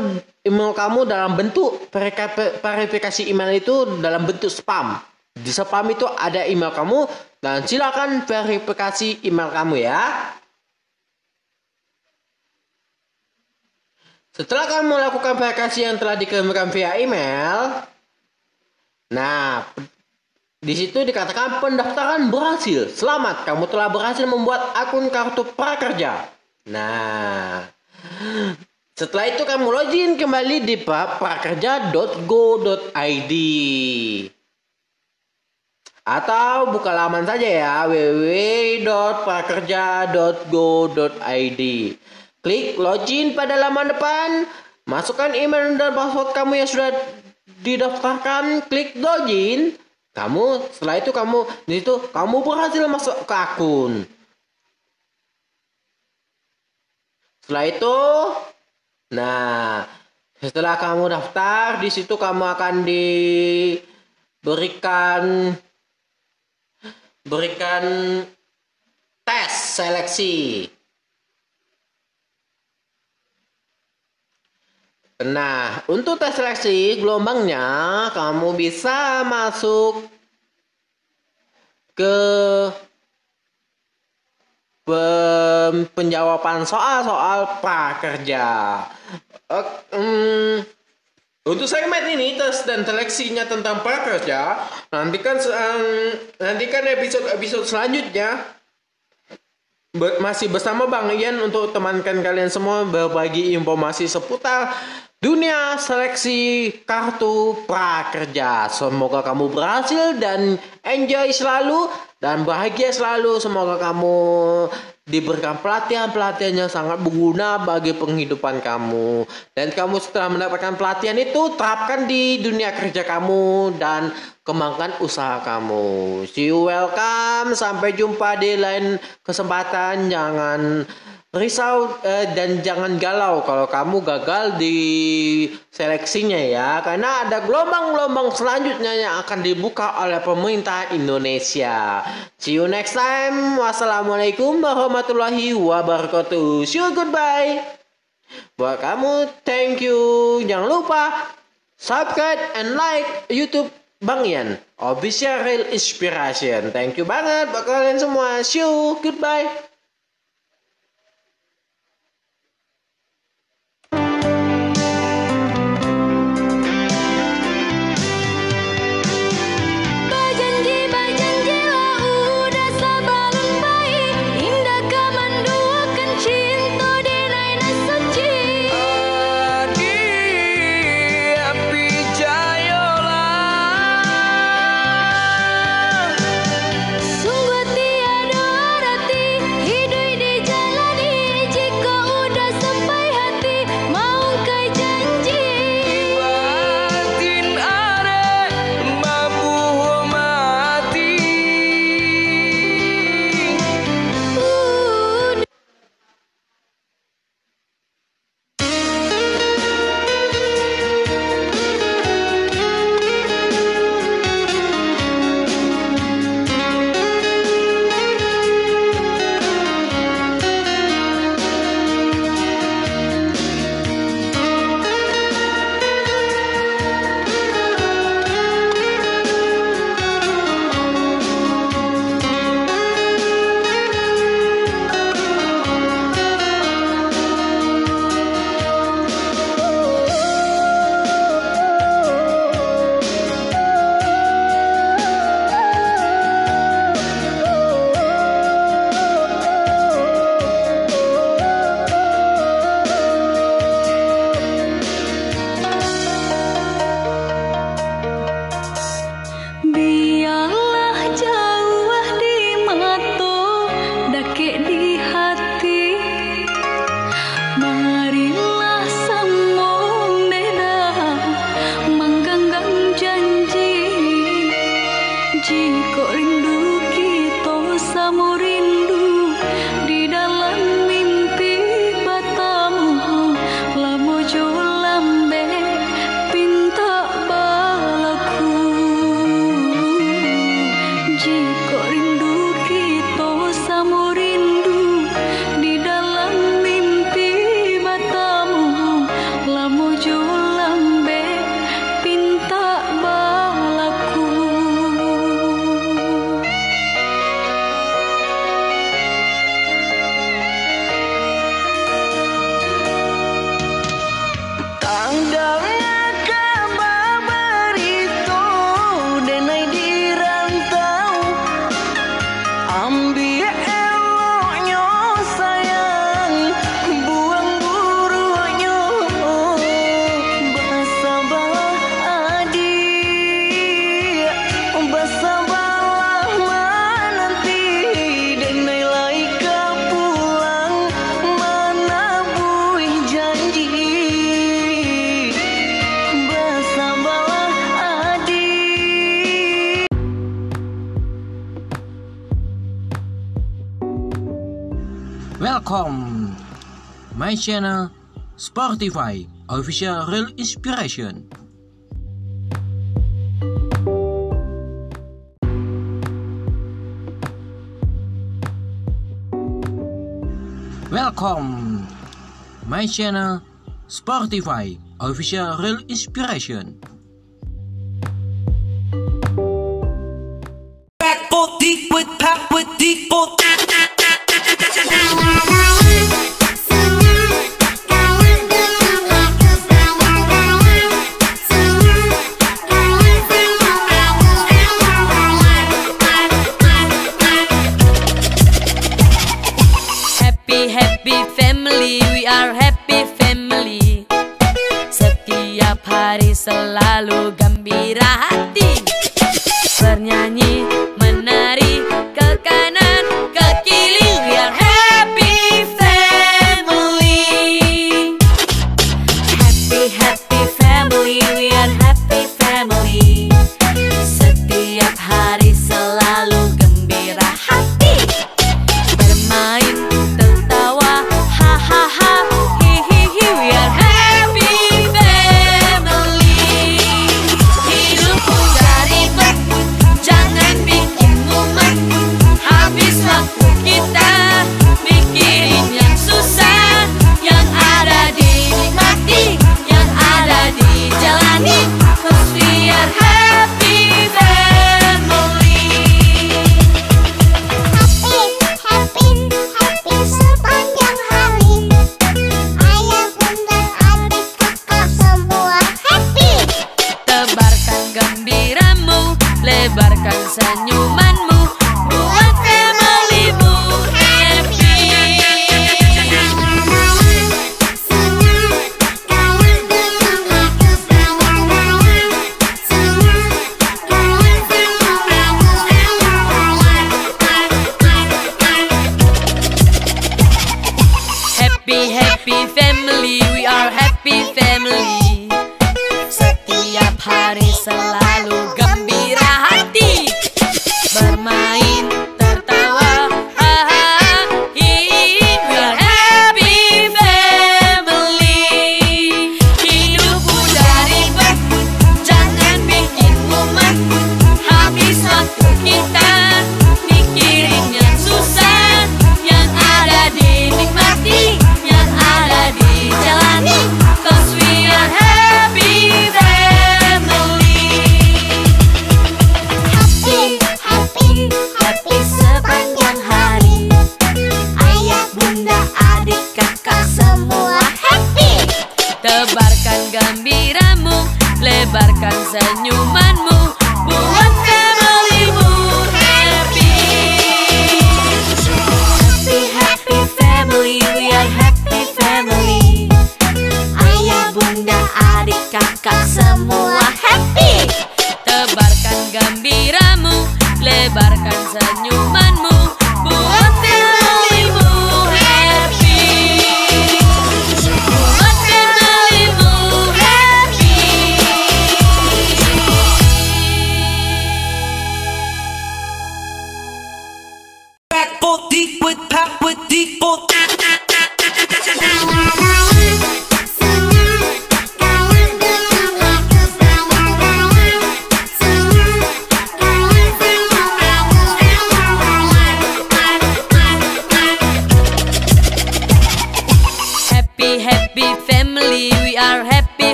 email kamu dalam bentuk verifikasi email itu dalam bentuk spam. Di spam itu ada email kamu dan silakan verifikasi email kamu ya. Setelah kamu melakukan verifikasi yang telah dikirimkan via email, nah di situ dikatakan pendaftaran berhasil. Selamat, kamu telah berhasil membuat akun kartu prakerja. Nah, setelah itu kamu login kembali di pra- prakerja.go.id atau buka laman saja ya www.prakerja.go.id. Klik login pada laman depan, masukkan email dan password kamu yang sudah didaftarkan, klik login. Kamu setelah itu kamu di situ kamu berhasil masuk ke akun. Setelah itu, nah setelah kamu daftar di situ kamu akan diberikan berikan tes seleksi. Nah, untuk tes seleksi gelombangnya kamu bisa masuk ke penjawaban soal-soal prakerja. Ok, hmm, untuk segmen ini tes dan seleksinya tentang prakerja, nantikan se- nantikan episode-episode selanjutnya Be- masih bersama Bang Ian untuk temankan kalian semua berbagi informasi seputar dunia seleksi kartu prakerja. Semoga kamu berhasil dan enjoy selalu dan bahagia selalu. Semoga kamu diberikan pelatihan-pelatihan yang sangat berguna bagi penghidupan kamu. Dan kamu setelah mendapatkan pelatihan itu terapkan di dunia kerja kamu dan kembangkan usaha kamu. See you welcome. Sampai jumpa di lain kesempatan. Jangan risau eh, dan jangan galau kalau kamu gagal di seleksinya ya karena ada gelombang-gelombang selanjutnya yang akan dibuka oleh pemerintah Indonesia. See you next time. Wassalamualaikum warahmatullahi wabarakatuh. See you goodbye. Buat kamu thank you. Jangan lupa subscribe and like YouTube Bang Ian Official Real Inspiration. Thank you banget buat kalian semua. See you. Goodbye. Channel Spotify Official Real Inspiration. Welcome my channel Spotify Official Real Inspiration.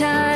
Time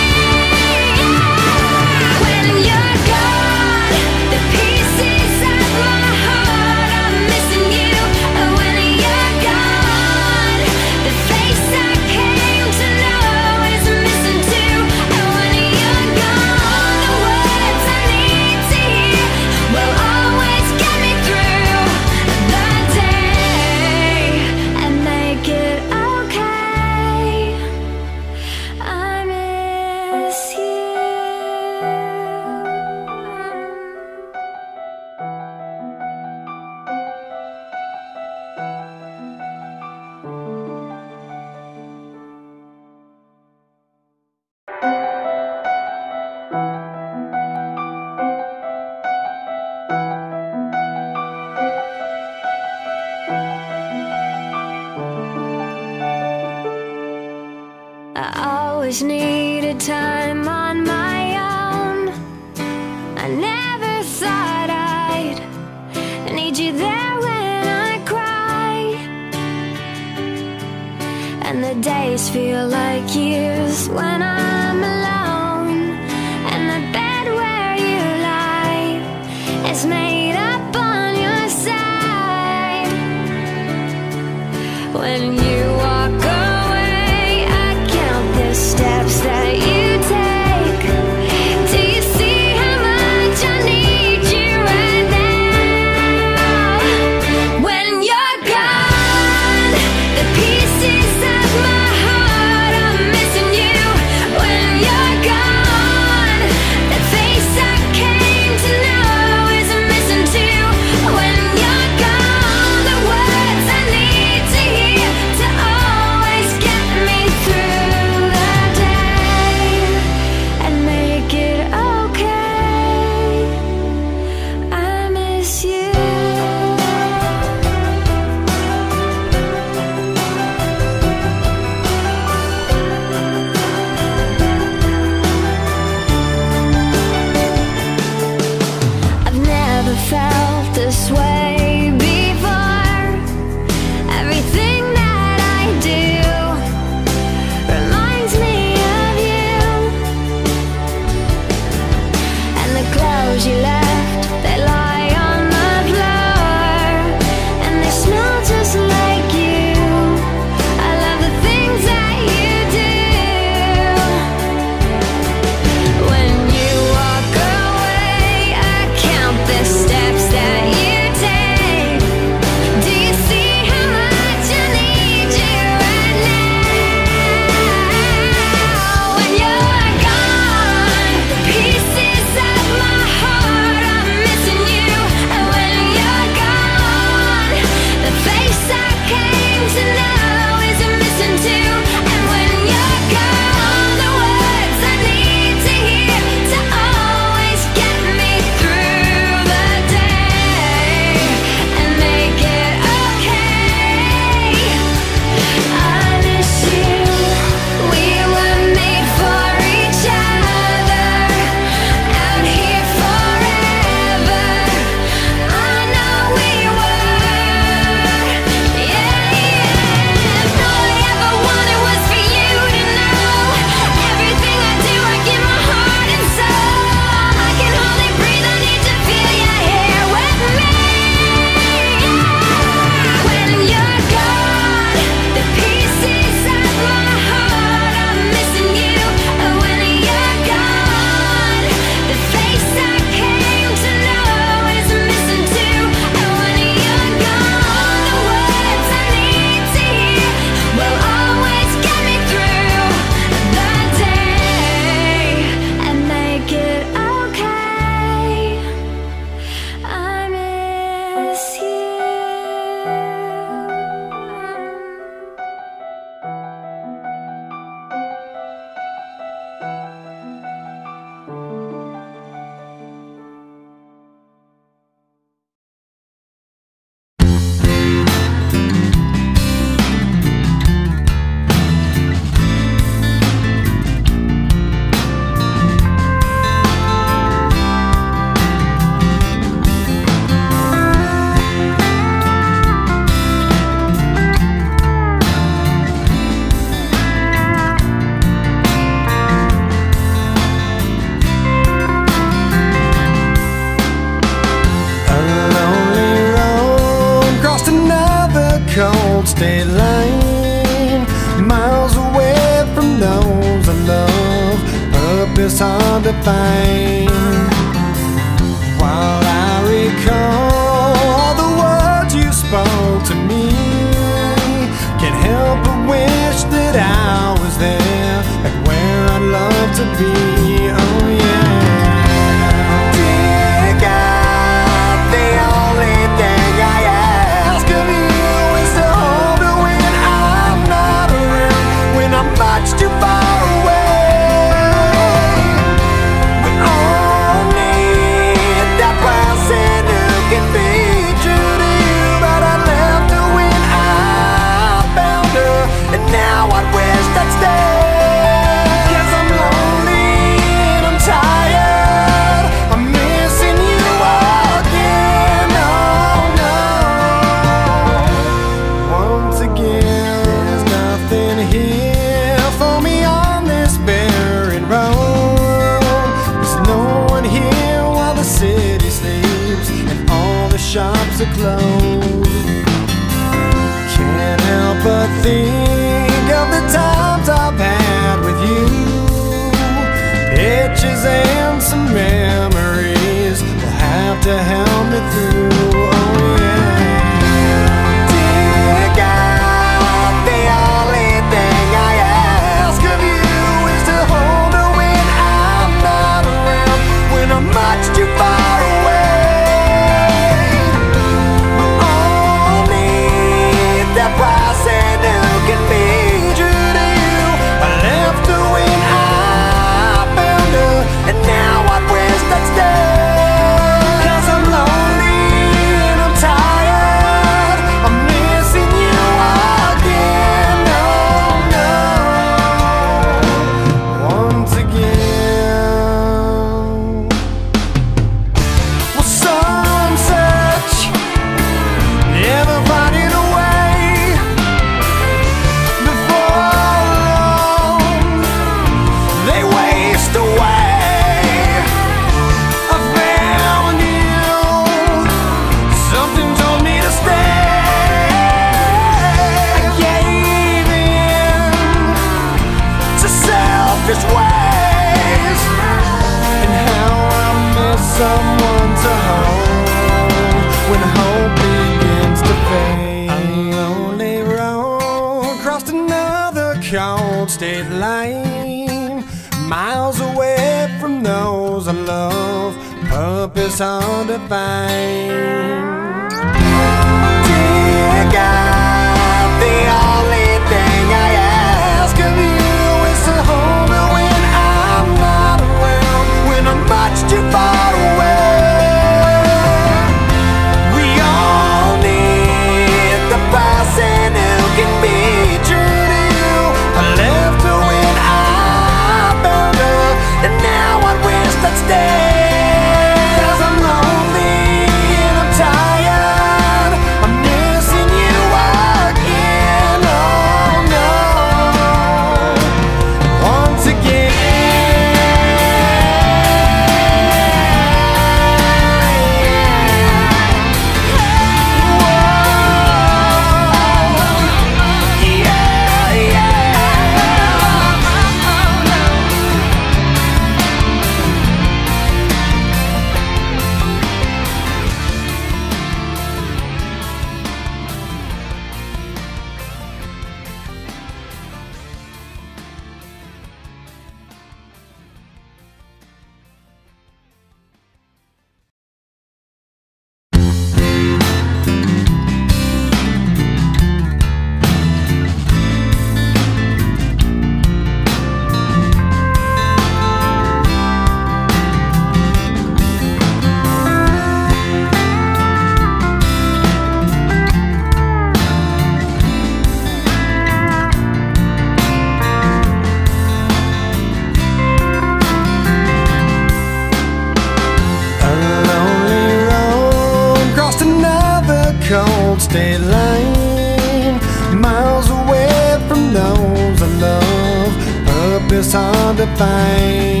this hard to.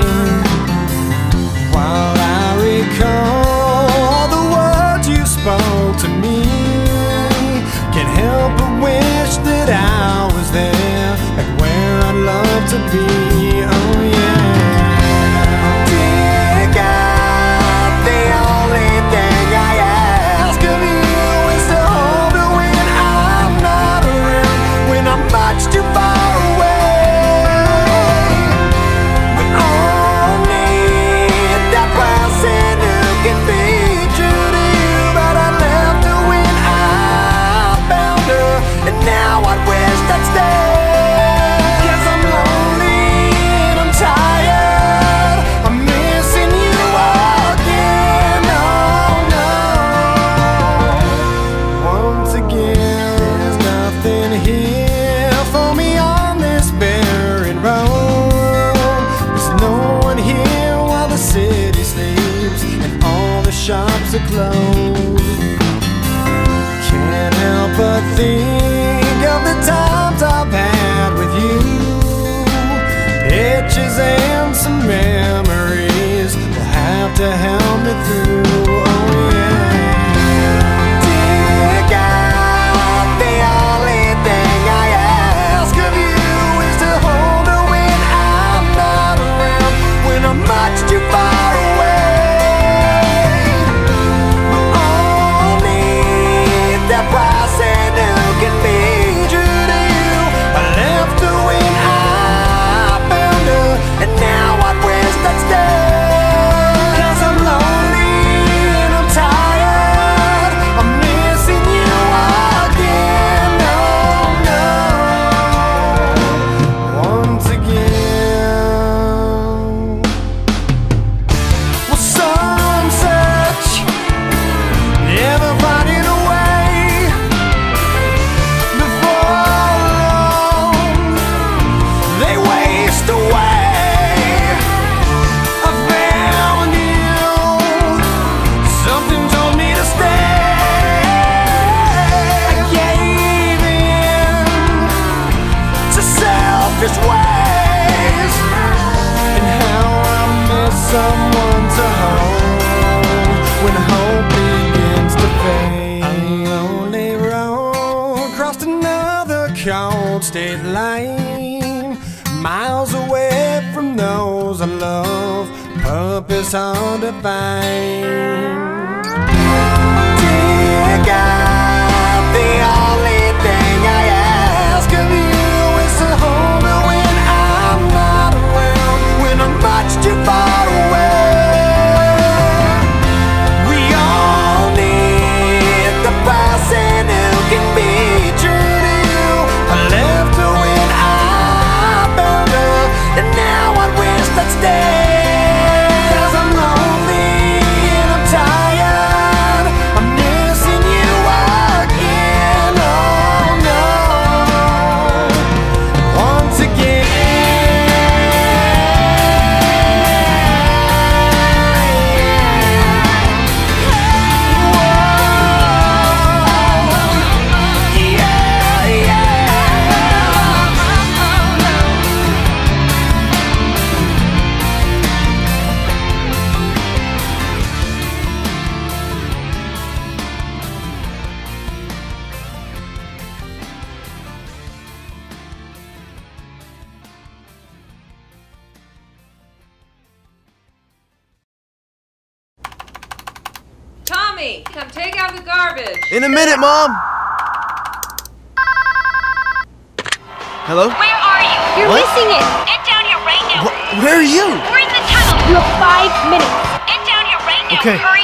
While I recall all the words you spoke to me, can't help but wish that I was there and where I'd love to be. and some memories will have to help me through. so divine. Mom! Hello? Where are you? You're what? missing it! Get down here right now! Wh where are you? We're in the tunnel! You have five minutes! Get down here right now! Okay. Hurry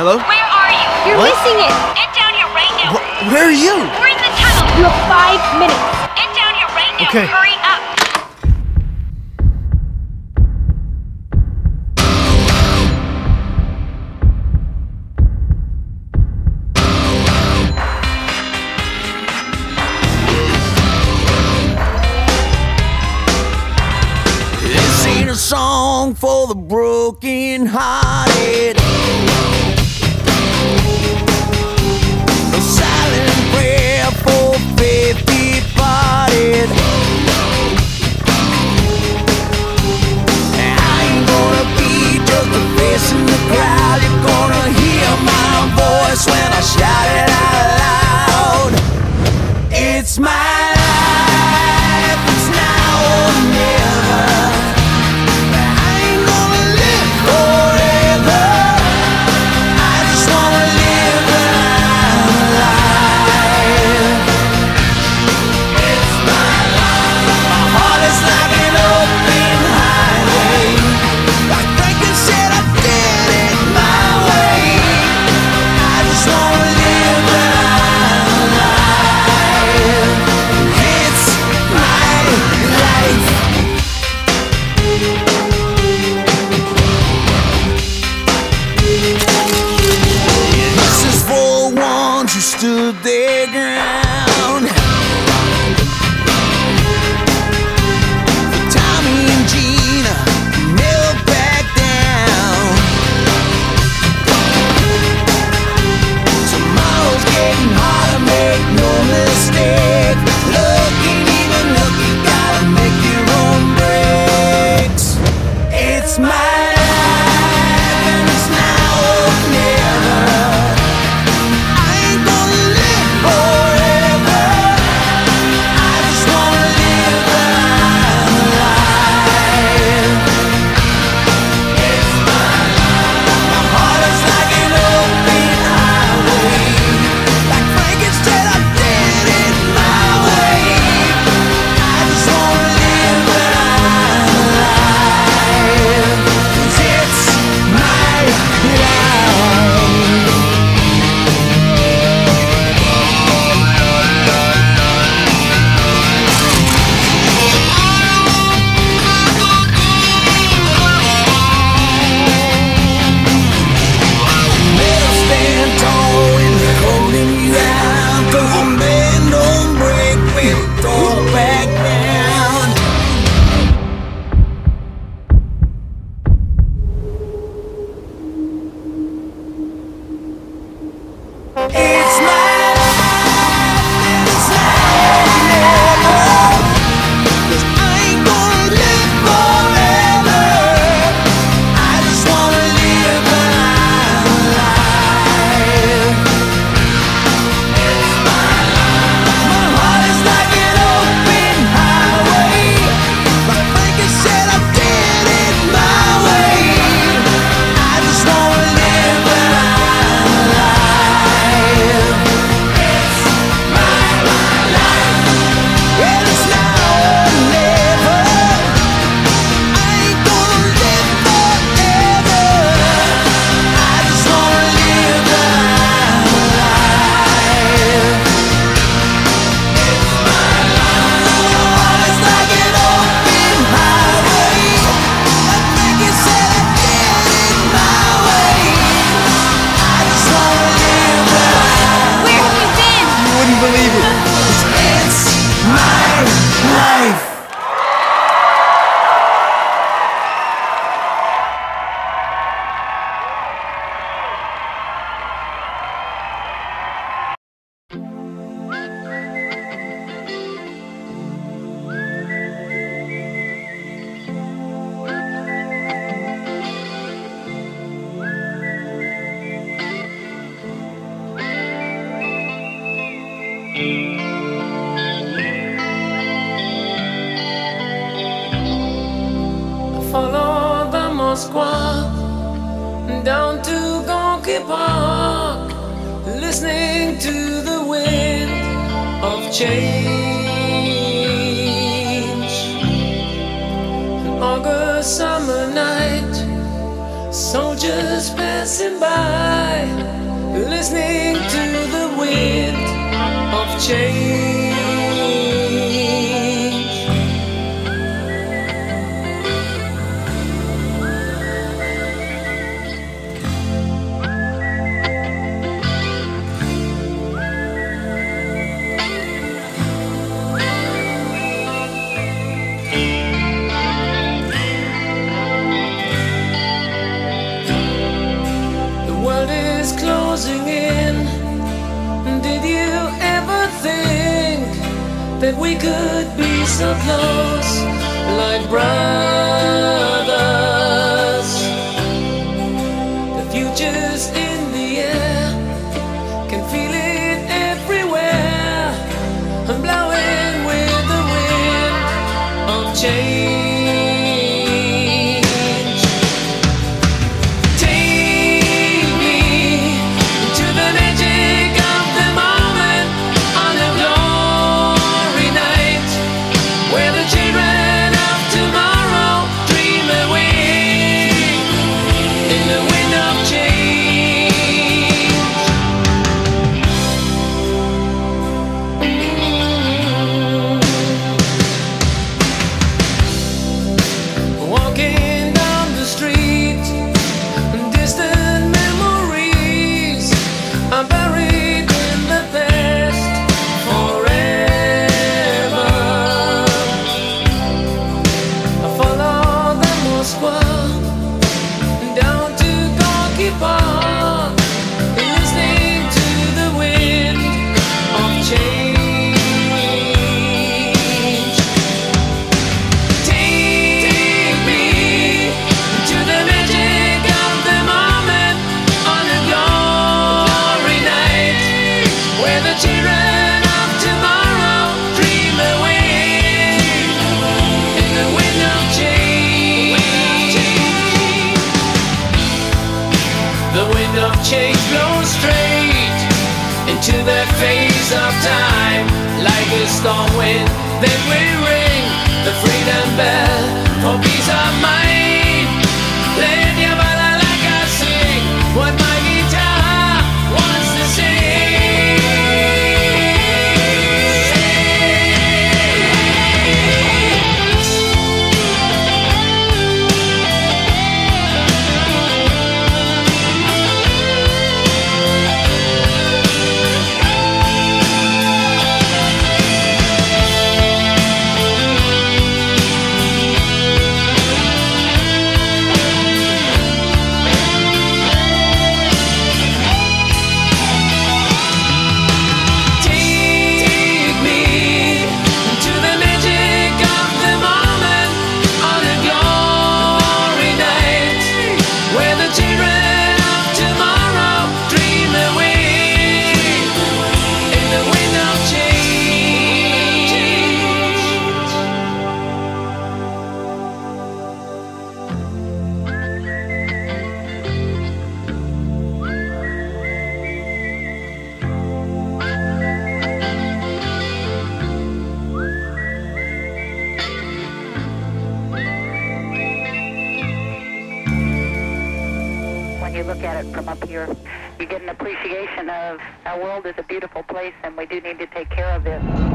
Hello? Where are you? You're what? missing it. Get down here right now. Wh where are you? We're in the tunnel. You have five minutes. Get down here right now. Okay. Hurry up. song for the broken hearted when I shout it out loud. It's my look at it from up here. You get an appreciation of our world is a beautiful place and we do need to take care of it.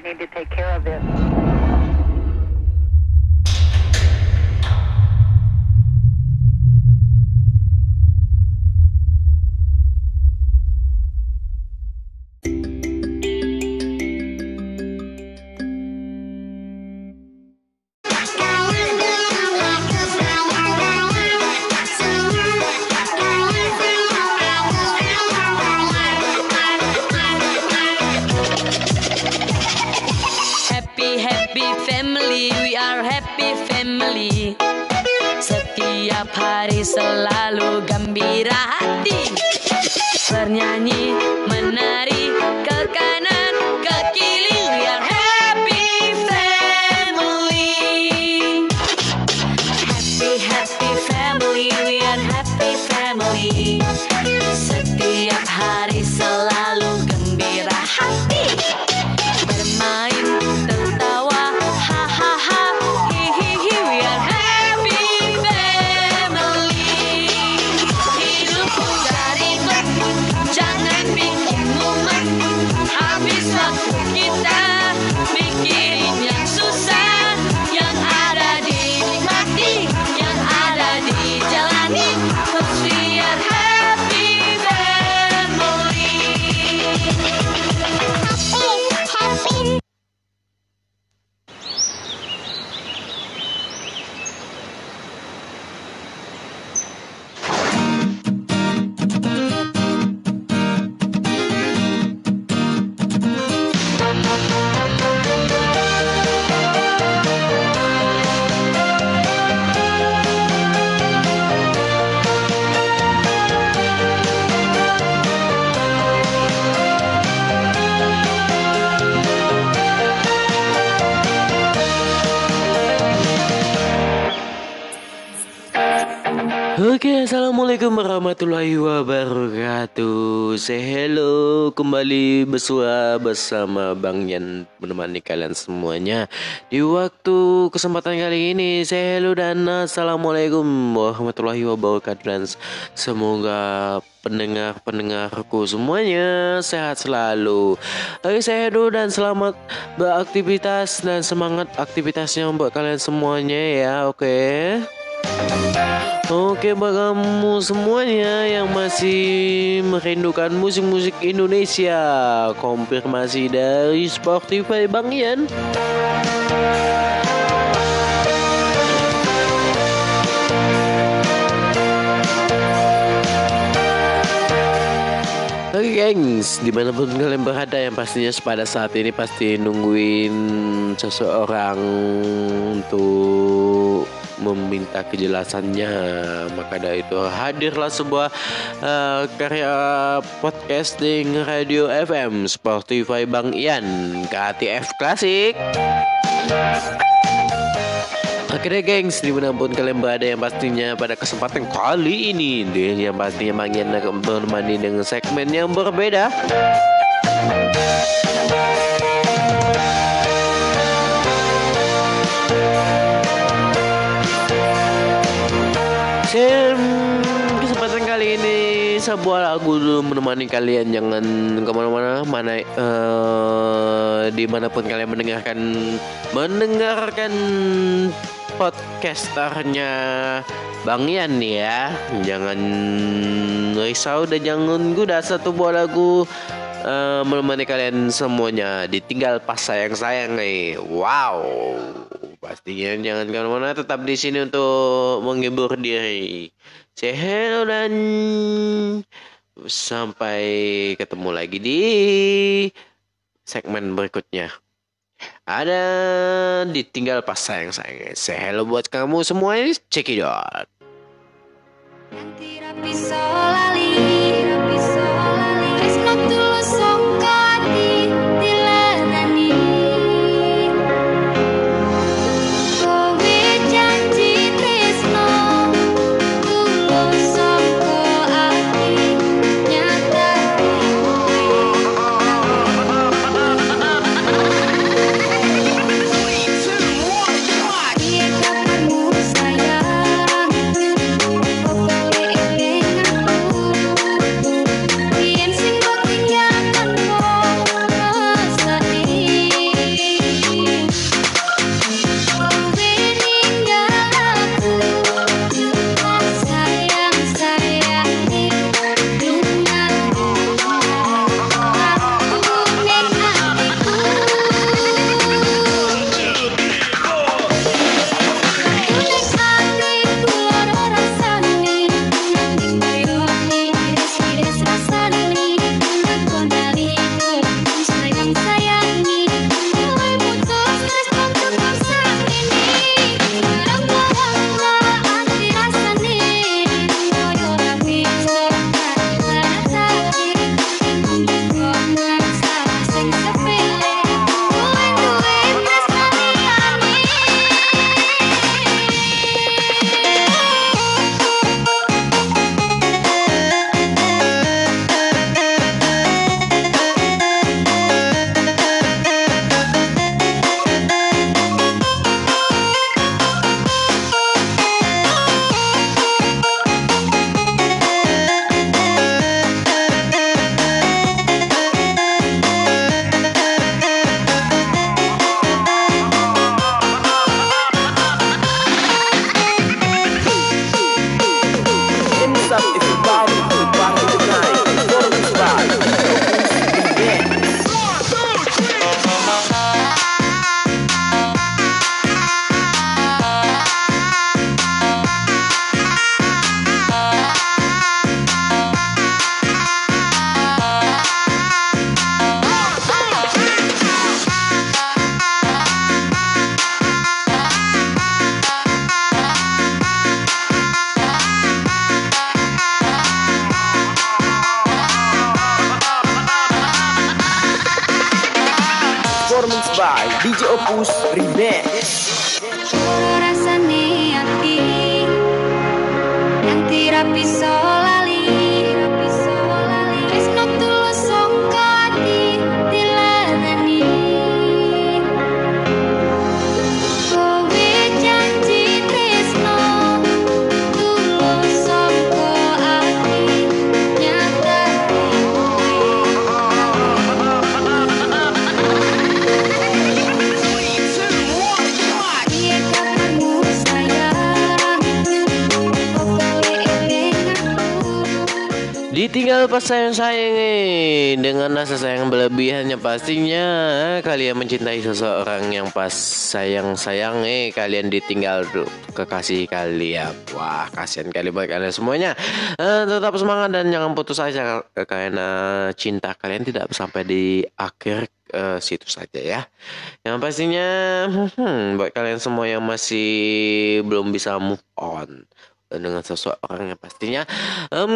Do need to kembali bersua bersama Bang Yan menemani kalian semuanya di waktu kesempatan kali ini. Say hello dan assalamualaikum warahmatullahi wabarakatuh dan semoga pendengar-pendengarku semuanya sehat selalu. Oke, saya hello dan selamat beraktivitas dan semangat aktivitasnya buat kalian semuanya ya. Oke. Oke buat kamu semuanya yang masih merindukan musik-musik Indonesia? Konfirmasi dari Spotify Bang Ian. Oke gengs, di mana pun kalian berada yang pastinya pada saat ini pasti nungguin seseorang untuk meminta kejelasannya. Maka dari itu hadirlah sebuah eh, karya podcasting radio FM Spotify Bang Ian KTF Klasik Akhirnya gengs di mana pun kalian berada yang pastinya pada kesempatan kali ini yang pastinya Bang akan menemani dengan segmen yang berbeda Dan kesempatan kali ini sebuah lagu dulu menemani kalian. Jangan ke mana-mana mana eh, di mana pun kalian mendengarkan mendengarkan podcasternya Bang Yan nih ya. Jangan risau dan jangan guda satu buah lagu eh, menemani kalian semuanya. Ditinggal pas sayang-sayang nih. Wow pastinya jangan ke mana-mana tetap di sini untuk menghibur diri. Say hello dan sampai ketemu lagi di segmen berikutnya. Ada ditinggal pas sayang-sayang say hello buat kamu semuanya check it out Rapi solali pastinya eh, kalian mencintai seseorang yang pas sayang-sayang eh kalian ditinggal tuh kekasih kalian. Wah, kasihan kali buat kalian semuanya. Eh, tetap semangat dan jangan putus eh, karena cinta kalian tidak sampai di akhir eh, situ saja ya. Yang pastinya hmm, buat kalian semua yang masih belum bisa move on dengan seseorang yang pastinya em,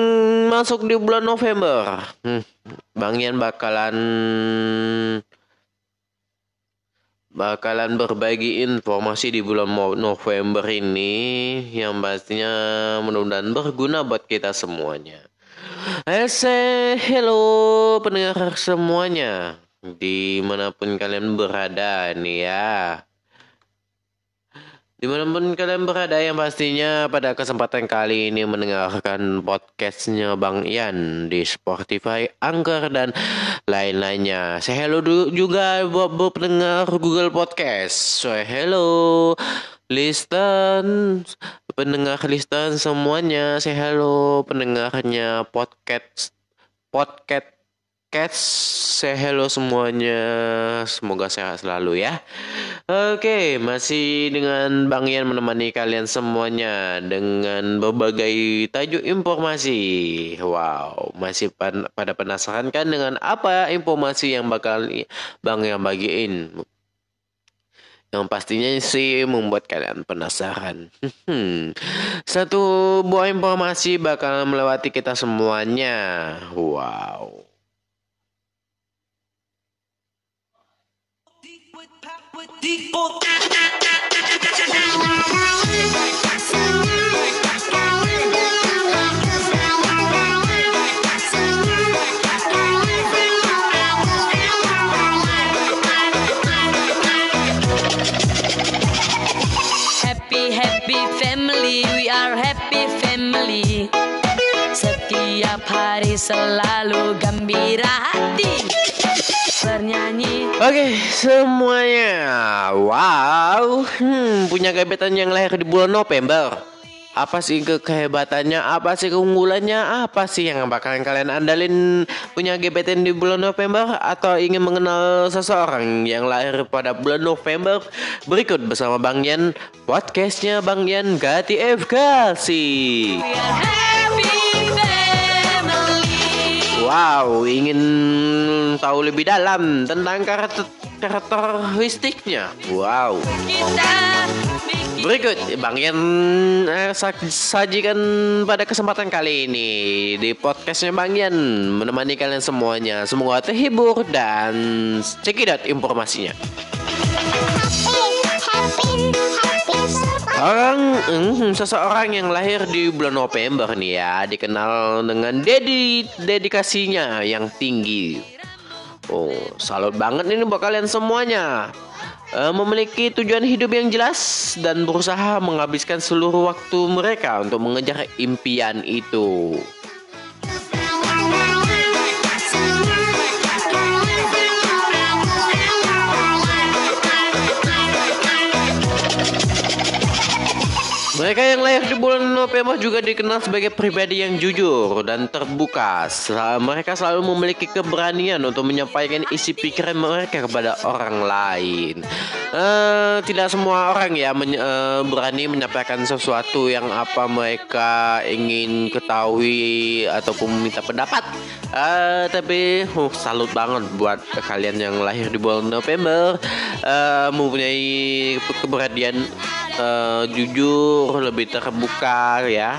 masuk di bulan November. Hmm, Bang Ian bakalan bakalan berbagi informasi di bulan November ini yang pastinya mudah-mudahan berguna buat kita semuanya. I say hello pendengar semuanya di mana pun kalian berada nih ya. Di mana pun kalian berada yang pastinya pada kesempatan kali ini mendengarkan podcastnya Bang Ian di Spotify, Anchor dan lain-lainnya. Saya hello du- juga buat, pendengar Google Podcast. Saya hello listen pendengar listen semuanya. Saya hello pendengarnya podcast podcast Cats, saya hello semuanya. Semoga sehat selalu ya. Oke, masih dengan Bang Ian menemani kalian semuanya dengan berbagai tajuk informasi. Wow, masih pan- pada penasaran kan dengan apa informasi yang bakal Bang Ian bagiin? Yang pastinya sih membuat kalian penasaran. [laughs] Satu buah informasi bakal melewati kita semuanya. Wow. Happy happy family, we are happy family. Setiap hari selalu gembira hati. Bernyanyi. Oke semuanya. Wow. Hmm, Punya gebetan yang lahir di bulan November. Apa sih ke kehebatannya? Apa sih keunggulannya? Apa sih yang bakalan kalian andalin Punya gebetan di bulan November? Atau ingin mengenal seseorang Yang lahir pada bulan November? Berikut bersama Bang Yan. Podcastnya Bang Yan Gati FKasi Wow, ingin tahu lebih dalam tentang karakter karakteristiknya. Wow. Berikut Bang Yan eh, sa- sajikan pada kesempatan kali ini di podcastnya Bang Yan menemani kalian semuanya. Semoga terhibur dan cekidot informasinya. Orang hmm, seseorang yang lahir di bulan November nih ya dikenal dengan dedi dedikasinya yang tinggi. Oh, salut banget ini buat kalian semuanya. Eh, memiliki tujuan hidup yang jelas dan berusaha menghabiskan seluruh waktu mereka untuk mengejar impian itu. Mereka yang lahir di bulan November juga dikenal sebagai pribadi yang jujur dan terbuka. Mereka selalu memiliki keberanian untuk menyampaikan isi pikiran mereka kepada orang lain. Eh, tidak semua orang ya men- eh, berani menyampaikan sesuatu yang apa mereka ingin ketahui ataupun meminta pendapat. Eh, tapi uh, salut banget buat kalian yang lahir di bulan November eh, mempunyai keberanian eh, jujur lebih terbuka ya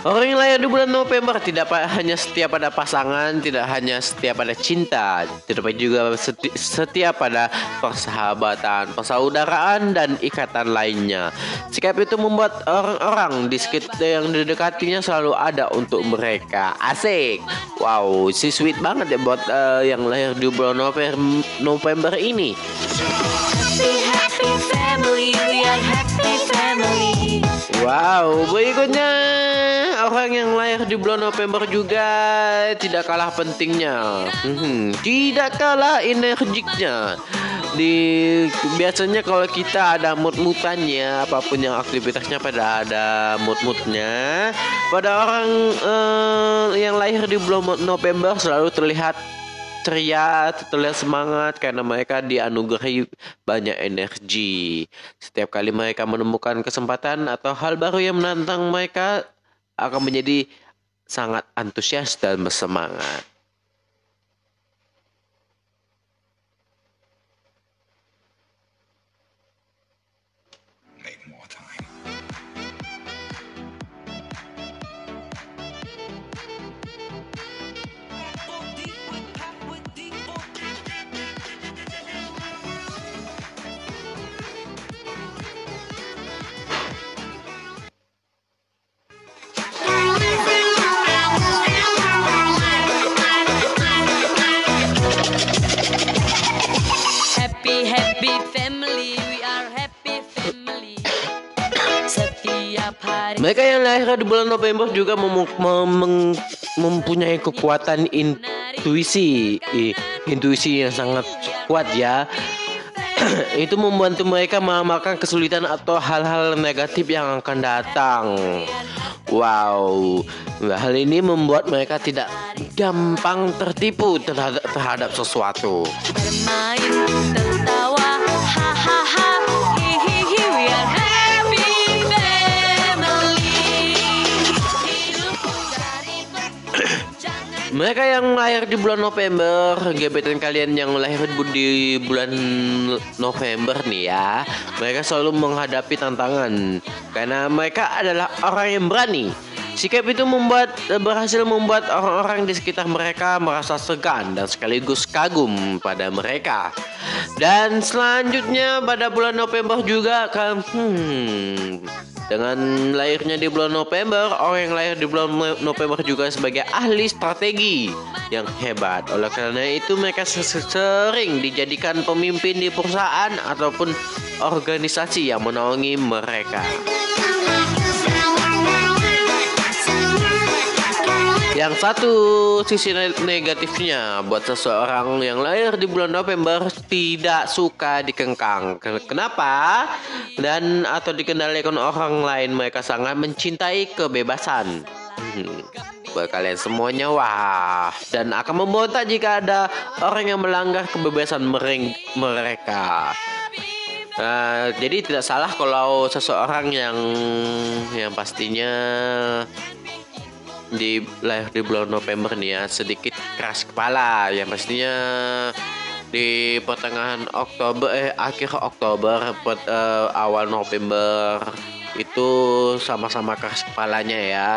Orang yang lahir di bulan November tidak hanya setia pada pasangan, tidak hanya setia pada cinta, tetapi juga seti- setia pada persahabatan, persaudaraan dan ikatan lainnya. Sikap itu membuat orang-orang di sekitar yang didekatinya selalu ada untuk mereka. Asik. Wow, si sweet banget ya buat eh, yang lahir di bulan November, November ini. Happy, happy family, we are happy family. Wow, berikutnya orang yang lahir di bulan November juga tidak kalah pentingnya, Mhm, tidak kalah energiknya. Di biasanya kalau kita ada mood-moodannya, apa pun yang aktivitasnya pada ada mood-moodnya. Pada orang eh, yang lahir di bulan November selalu terlihat ceria, terlihat semangat karena mereka dianugerahi banyak energi. Setiap kali mereka menemukan kesempatan atau hal baru yang menantang mereka akan menjadi sangat antusias dan bersemangat. Hari Mereka yang lahir di bulan November juga mem- mem- mem- mempunyai kekuatan intuisi, intuisi yang sangat kuat ya. [clears throat] Itu membantu mereka mengamalkan kesulitan atau hal-hal negatif yang akan datang. Wow, hal ini membuat mereka tidak gampang tertipu terhadap, terhadap sesuatu. bermain Mereka yang lahir di bulan November, gebetan kalian yang lahir di bulan November nih ya, mereka selalu menghadapi tantangan karena mereka adalah orang yang berani. Sikap itu membuat berhasil membuat orang-orang di sekitar mereka merasa segan dan sekaligus kagum pada mereka. Dan selanjutnya pada bulan November juga kan hmm, dengan lahirnya di bulan November, orang yang lahir di bulan November juga sebagai ahli strategi yang hebat. Oleh karena itu mereka se- se- sering dijadikan pemimpin di perusahaan ataupun organisasi yang menaungi mereka. Yang satu sisi ne- negatifnya buat seseorang yang lahir di bulan November tidak suka dikengkang. Ken- Kenapa? Dan atau dikendalikan orang lain mereka sangat mencintai kebebasan. Hmm. Buat kalian semuanya wah dan akan memberontak jika ada orang yang melanggar kebebasan mereka. Nah, jadi tidak salah kalau seseorang yang yang pastinya di lahir di bulan November nih ya sedikit keras kepala yang pastinya di pertengahan Oktober eh akhir Oktober pet- eh, awal November itu sama-sama keras kepalanya ya.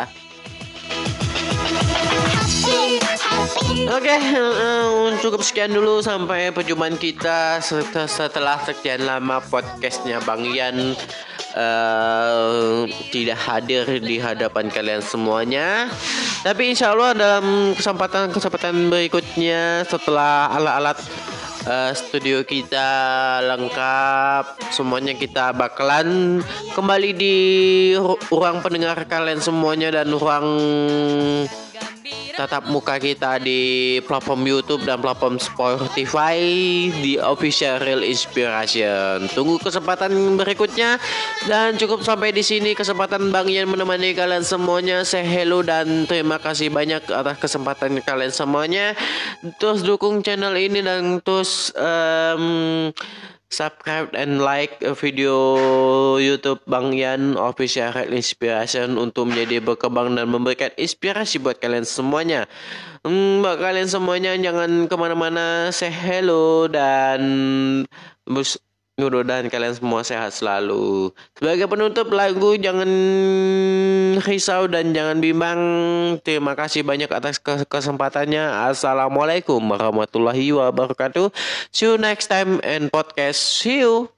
Oke, eh, cukup sekian dulu sampai perjumpaan kita set- setelah sekian lama podcastnya Bang Ian eh, tidak hadir di hadapan kalian semuanya. Tapi insya Allah dalam kesempatan-kesempatan berikutnya setelah alat-alat eh, studio kita lengkap, semuanya kita bakalan kembali di ru- ruang pendengar kalian semuanya dan ruang tatap muka kita di platform YouTube dan platform Spotify di Official Real Inspiration. Tunggu kesempatan berikutnya dan cukup sampai di sini kesempatan Bang Ian menemani kalian semuanya. Say hello dan terima kasih banyak atas kesempatan kalian semuanya. Terus dukung channel ini dan terus em, subscribe and like video YouTube Bang Yan Official Real Inspiration untuk menjadi berkembang dan memberikan inspirasi buat kalian semuanya. Hmm, buat kalian semuanya jangan ke mana-mana, say hello dan Mudah-mudahan kalian semua sehat selalu. Sebagai penutup lagu jangan risau dan jangan bimbang. Terima kasih banyak atas ke- kesempatannya. Assalamualaikum warahmatullahi wabarakatuh. See you next time and podcast. See you.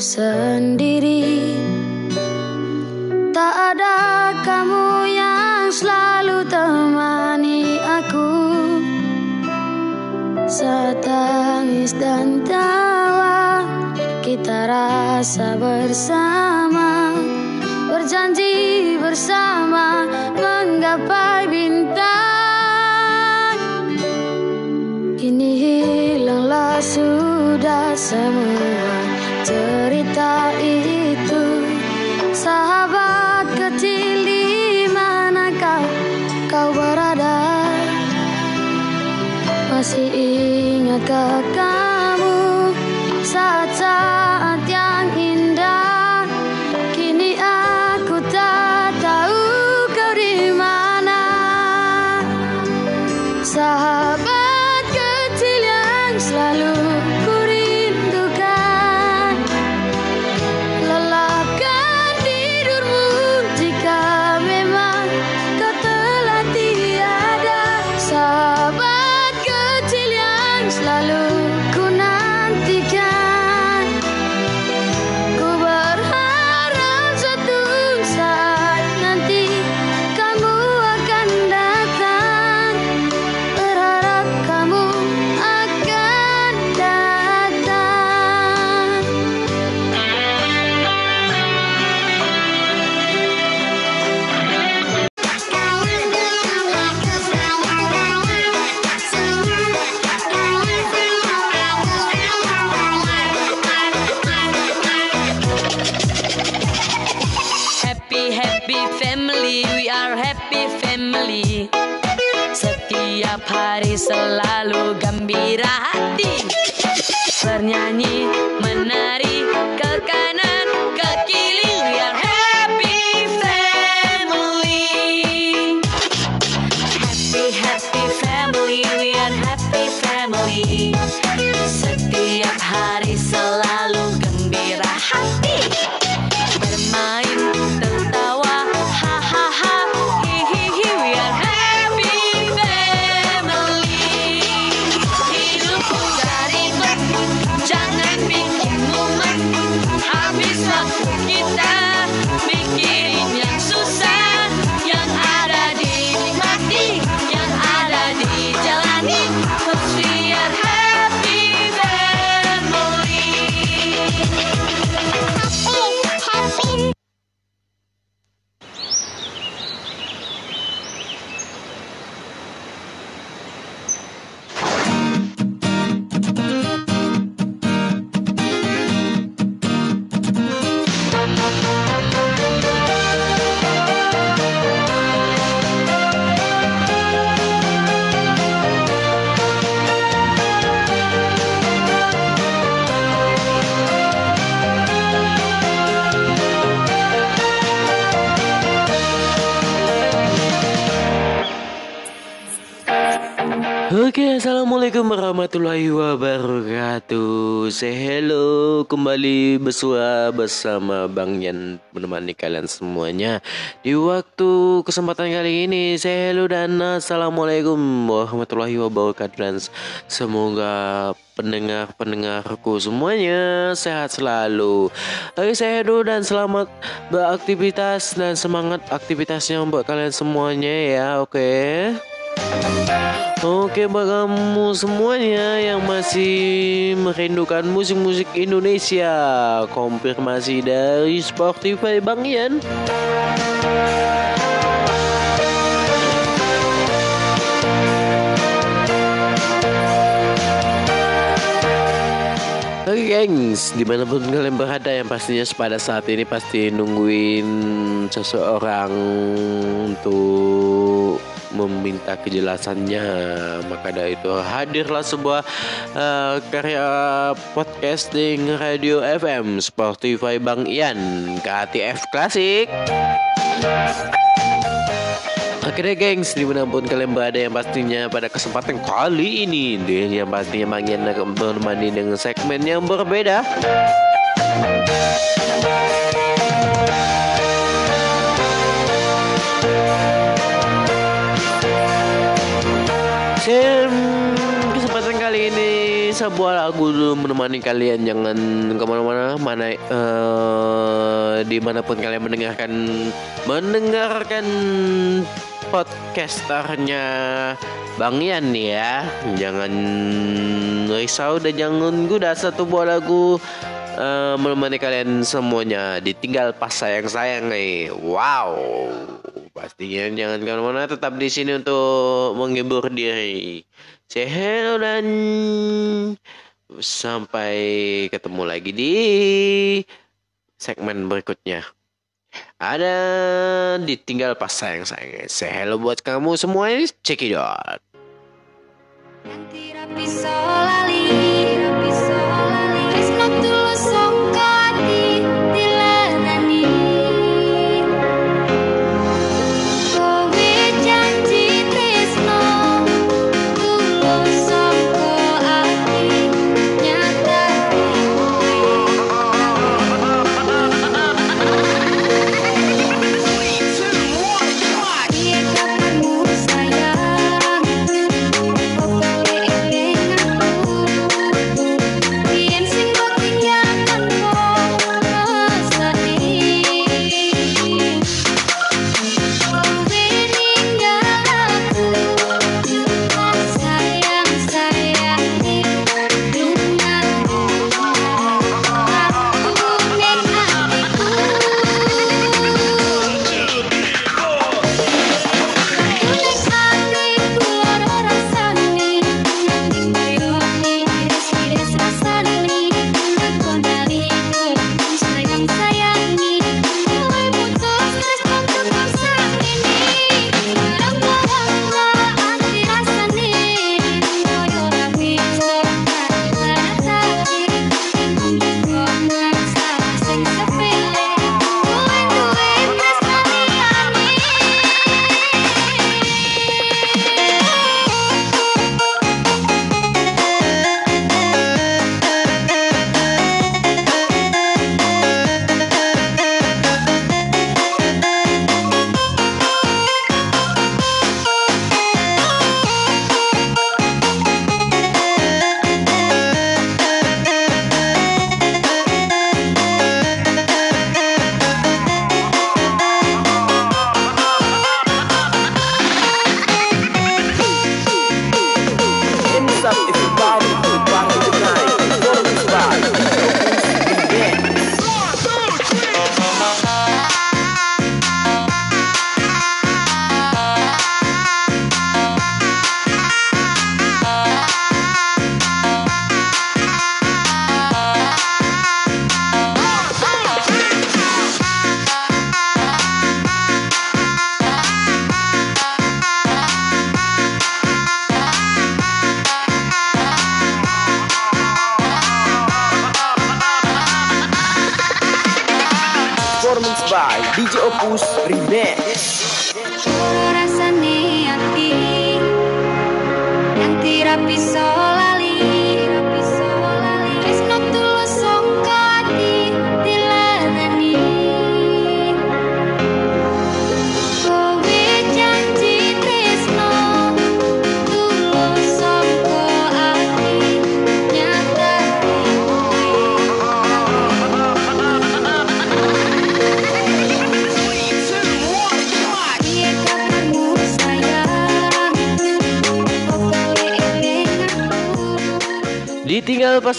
Sendiri. Tak ada kamu yang selalu temani aku. Saat tangis dan tawa Kita rasa bersama. Berjanji bersama Menggapai bintang. Kini hilanglah sudah semua ingatkah Oke, assalamualaikum warahmatullahi wabarakatuh. Say hello kembali bersua bersama Bang Yan menemani kalian semuanya di waktu kesempatan kali ini. Say hello dan assalamualaikum warahmatullahi wabarakatuh semoga pendengar-pendengarku semuanya sehat selalu. Oke, saya hello dan selamat beraktivitas dan semangat aktivitasnya untuk kalian semuanya ya. Oke. Oke buat kamu semuanya yang masih merindukan musik-musik Indonesia. Konfirmasi dari Spotify Bang Ian. Oke gengs, di mana pun kalian berada yang pastinya pada saat ini pasti nungguin seseorang untuk meminta kejelasannya. Maka dari itu hadirlah sebuah eh, karya podcasting radio FM Spotify Bang Ian KTF Klasik Akhirnya gengs di mana pun kalian berada yang pastinya pada kesempatan kali ini yang pastinya Bang Ian akan menemani dengan segmen yang berbeda sebuah lagu dulu menemani kalian. Jangan ke mana-mana mana eh, di mana pun kalian mendengarkan mendengarkan podcasternya Bang Ian nih ya. Jangan risau dan jangan guda satu buah lagu eh, menemani kalian semuanya. Ditinggal pas sayang sayang nih. Wow. Pastinya jangan ke mana-mana tetap di sini untuk menghibur diri say dan sampai ketemu lagi di segmen berikutnya. Ada ditinggal pas sayang sayang. Say buat kamu semuanya check it out bisa lali bisa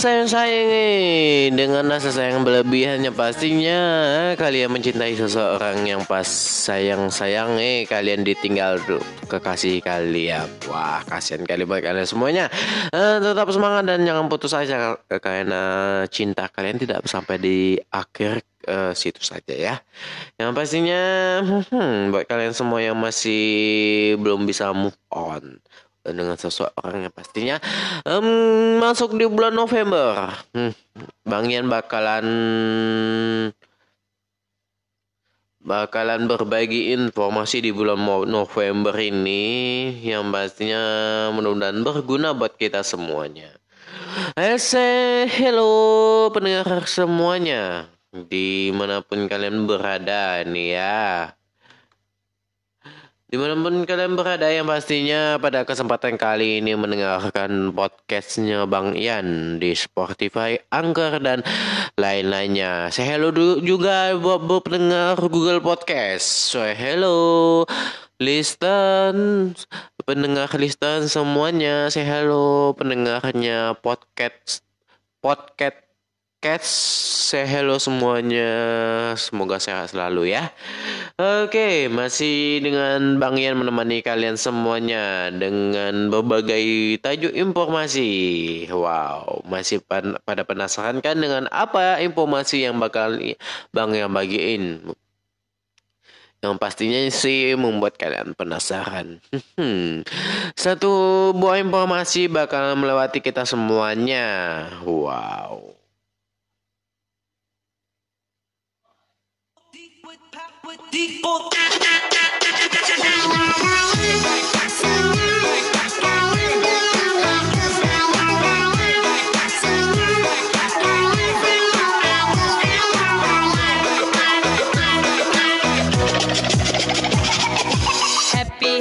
Sayang-sayang eh. Dengan rasa sayang berlebihannya pastinya eh, Kalian mencintai seseorang yang pas sayang-sayang eh Kalian ditinggal tuh kekasih kalian. Wah kasihan kali buat kalian semuanya. Eh, Tetap semangat dan jangan putus asa Karena cinta kalian tidak sampai di akhir eh, situ saja ya. Yang pastinya hmm, Buat kalian semua yang masih belum bisa move on dengan seseorang yang pastinya em, masuk di bulan November. Hmm, Bang Ian bakalan bakalan berbagi informasi di bulan November ini yang pastinya mudah-mudahan berguna buat kita semuanya. I say hello pendengar semuanya di mana pun kalian berada nih ya. Di mana pun kalian berada yang pastinya pada kesempatan kali ini mendengarkan podcastnya Bang Ian di Spotify, Anchor dan lain-lainnya. Saya hello du- juga buat, pendengar Google Podcast. Saya hello listen pendengar listen semuanya. Saya hello pendengarnya podcast podcast Cats, saya hello semuanya. Semoga sehat selalu ya. Oke, masih dengan Bang Ian menemani kalian semuanya dengan berbagai tajuk informasi. Wow, masih pan- pada penasaran kan dengan apa informasi yang bakal Bang Ian bagiin? Yang pastinya sih membuat kalian penasaran. [laughs] Satu buah informasi bakal melewati kita semuanya. Wow. Happy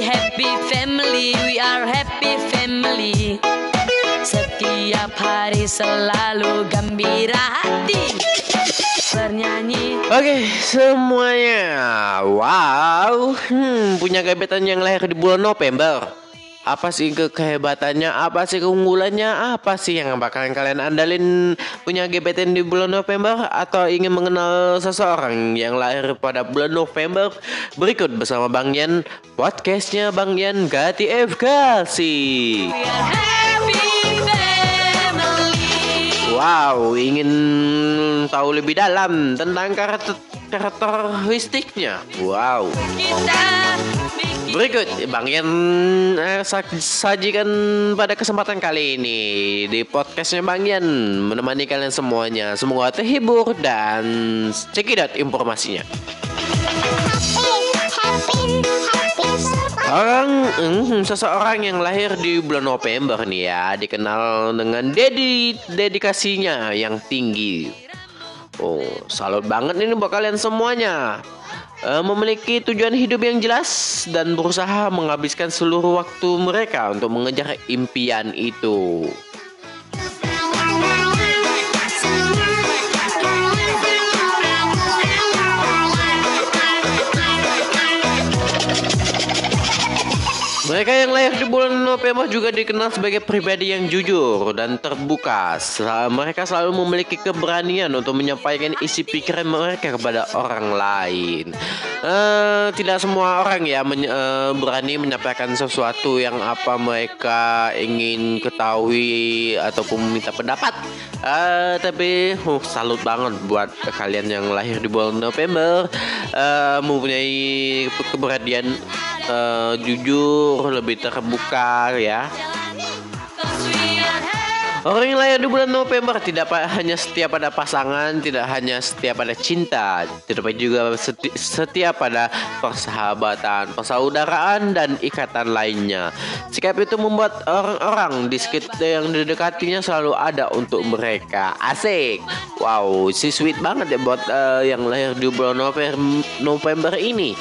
happy family, we are happy family. Setiap hari selalu gembira hati. Bernyanyi Oke, semuanya. Wow, hmm, punya gebetan yang lahir di bulan November. Apa sih ke kehebatannya? Apa sih keunggulannya? Apa sih yang bakalan kalian andalin punya gebetan di bulan November atau ingin mengenal seseorang yang lahir pada bulan November? Berikut bersama Bang Yan podcastnya Bang Yan Gati FKasi. Wow, ingin tahu lebih dalam tentang karakter karakteristiknya? Wow. Berikut Bang Yan eh, sa- sajikan pada kesempatan kali ini di podcastnya Bang Yan menemani kalian semuanya. Semoga terhibur dan cekidot informasinya. Orang hmm, seseorang yang lahir di bulan November nih ya dikenal dengan dedi dedikasinya yang tinggi. Oh, salut banget ini buat kalian semuanya. Eh, memiliki tujuan hidup yang jelas dan berusaha menghabiskan seluruh waktu mereka untuk mengejar impian itu. Mereka yang lahir di bulan November juga dikenal sebagai pribadi yang jujur dan terbuka. Mereka selalu memiliki keberanian untuk menyampaikan isi pikiran mereka kepada orang lain. Eh, tidak semua orang ya men- eh, berani menyampaikan sesuatu yang apa mereka ingin ketahui ataupun meminta pendapat. Eh, tapi uh, salut banget buat kalian yang lahir di bulan November eh, mempunyai keberanian eh, jujur, lebih terbuka ya. Orang yang lahir di bulan November tidak hanya setia pada pasangan, tidak hanya setia pada cinta, tetapi juga seti- setia pada persahabatan, persaudaraan, dan ikatan lainnya. Sikap itu membuat orang-orang di sekitar yang didekatinya selalu ada untuk mereka. Asik. Wow, si sweet banget ya buat eh, yang lahir di bulan November, November ini.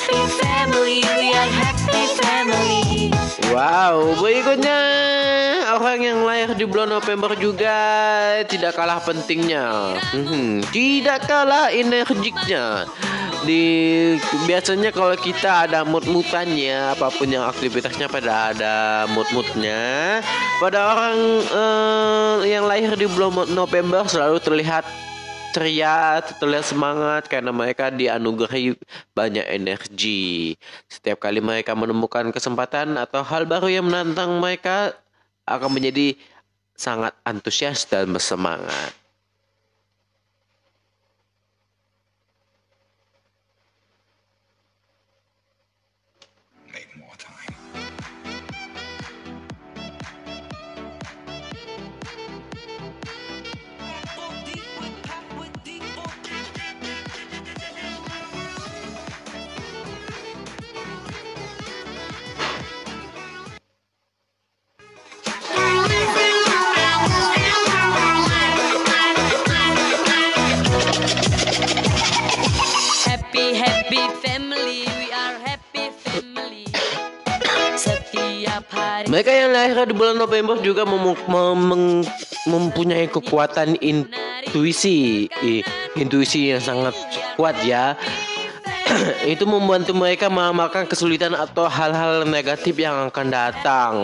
Happy happy family, we are happy family. Wow, berikutnya orang yang lahir di bulan November juga tidak kalah pentingnya, Hmm, tidak kalah energiknya. di biasanya kalau kita ada mood-moodannya apa pun yang aktivitasnya pada ada mood-moodnya pada orang eh, yang lahir di bulan November selalu terlihat ceria, terlihat semangat karena mereka dianugerahi banyak energi. Setiap kali mereka menemukan kesempatan atau hal baru yang menantang mereka akan menjadi sangat antusias dan bersemangat. Mereka yang lahir di bulan November juga mem- mem- mem- mempunyai kekuatan intuisi, intuisi yang sangat kuat ya. [clears throat] Itu membantu mereka mengamalkan kesulitan atau hal-hal negatif yang akan datang.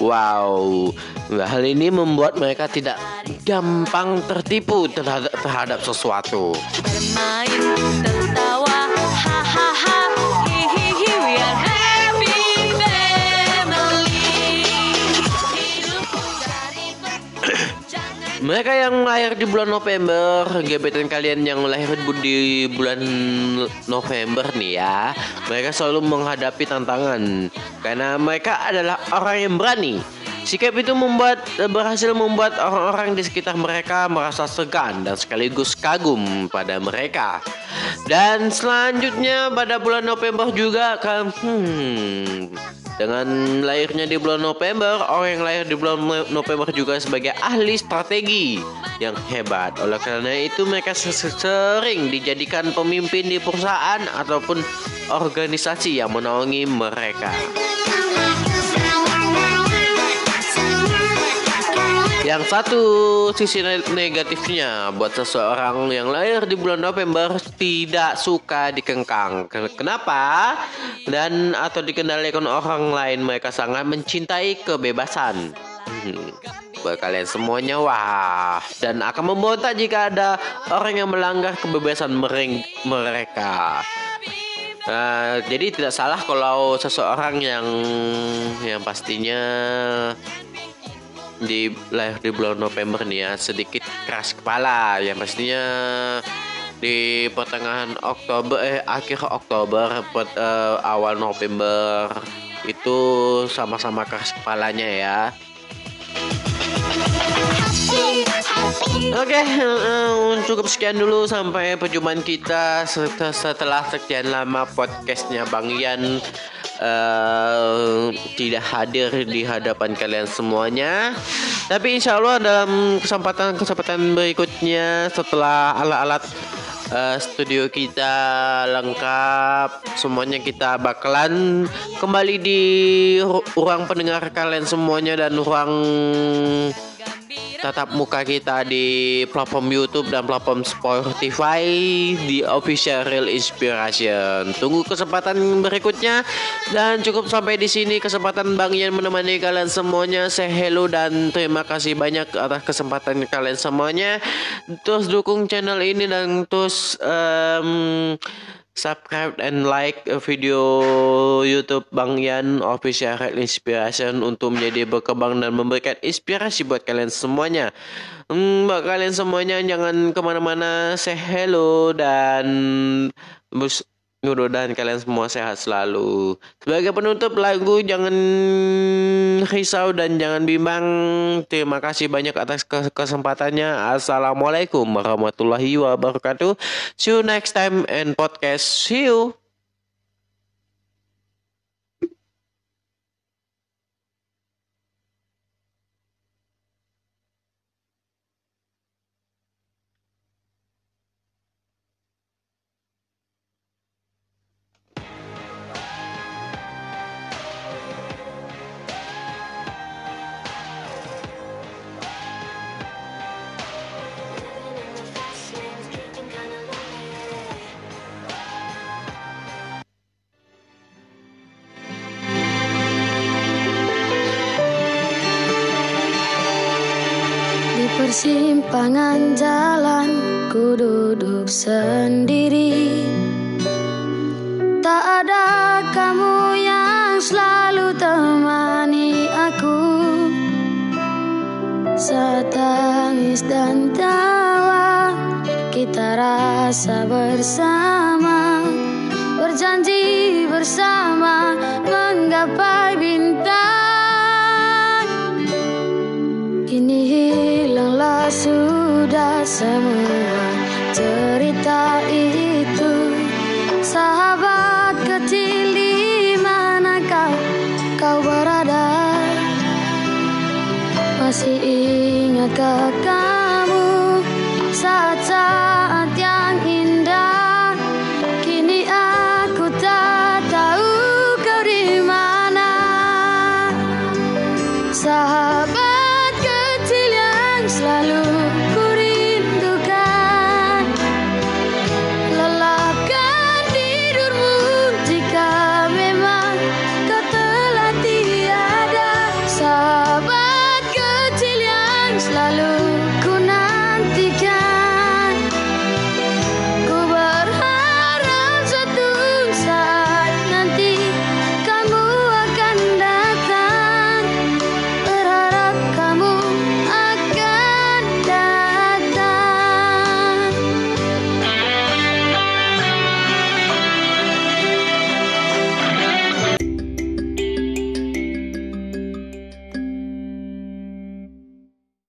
Wow, hal ini membuat mereka tidak gampang tertipu terhadap, terhadap sesuatu. bermain, tertawa, hahaha, hihihi, Mereka yang lahir di bulan November, gebetan kalian yang lahir di bulan November nih ya, mereka selalu menghadapi tantangan karena mereka adalah orang yang berani. Sikap itu membuat berhasil membuat orang-orang di sekitar mereka merasa segan dan sekaligus kagum pada mereka. Dan selanjutnya pada bulan November juga kan hmm, dengan lahirnya di bulan November, orang yang lahir di bulan November juga sebagai ahli strategi yang hebat. Oleh karena itu mereka se- se- sering dijadikan pemimpin di perusahaan ataupun organisasi yang menaungi mereka. Yang satu sisi ne- negatifnya buat seseorang yang lahir di bulan November tidak suka dikengkang. Ken- Kenapa? Dan atau dikendalikan orang lain mereka sangat mencintai kebebasan. Hmm. Buat kalian semuanya wah dan akan memberontak jika ada orang yang melanggar kebebasan mereka. Nah, jadi tidak salah kalau seseorang yang yang pastinya di lahir di bulan November nih ya sedikit keras kepala yang pastinya di pertengahan Oktober eh akhir Oktober pet- eh, awal November itu sama-sama keras kepalanya ya. Oke, eh, cukup sekian dulu sampai perjumpaan kita set- setelah sekian lama podcastnya Bang Ian eh, tidak hadir di hadapan kalian semuanya. Tapi insya Allah dalam kesempatan-kesempatan berikutnya setelah alat-alat eh, studio kita lengkap, semuanya kita bakalan kembali di ru- ruang pendengar kalian semuanya dan ruang tatap muka kita di platform YouTube dan platform Spotify di Official Real Inspiration. Tunggu kesempatan berikutnya dan cukup sampai di sini kesempatan Bang Ian menemani kalian semuanya. Say hello dan terima kasih banyak atas kesempatan kalian semuanya. Terus dukung channel ini dan terus em, subscribe and like video YouTube Bang Yan Official Health Inspiration untuk menjadi berkembang dan memberikan inspirasi buat kalian semuanya. Hmm, buat kalian semuanya jangan ke mana-mana. Say hello dan bus mudah-mudahan kalian semua sehat selalu. Sebagai penutup lagu jangan risau dan jangan bimbang. Terima kasih banyak atas ke- kesempatannya. Assalamualaikum warahmatullahi wabarakatuh. See you next time and podcast. See you. Persimpangan jalan ku duduk sendiri. Tak ada kamu yang selalu temani aku. Saat tangis dan tawa Kita rasa bersama. Berjanji bersama Menggapai bintang Kini hilanglah sudah semua cerita itu. Sahabat kecil di mana kau, kau berada? Masih ingatkah kamu saat-saat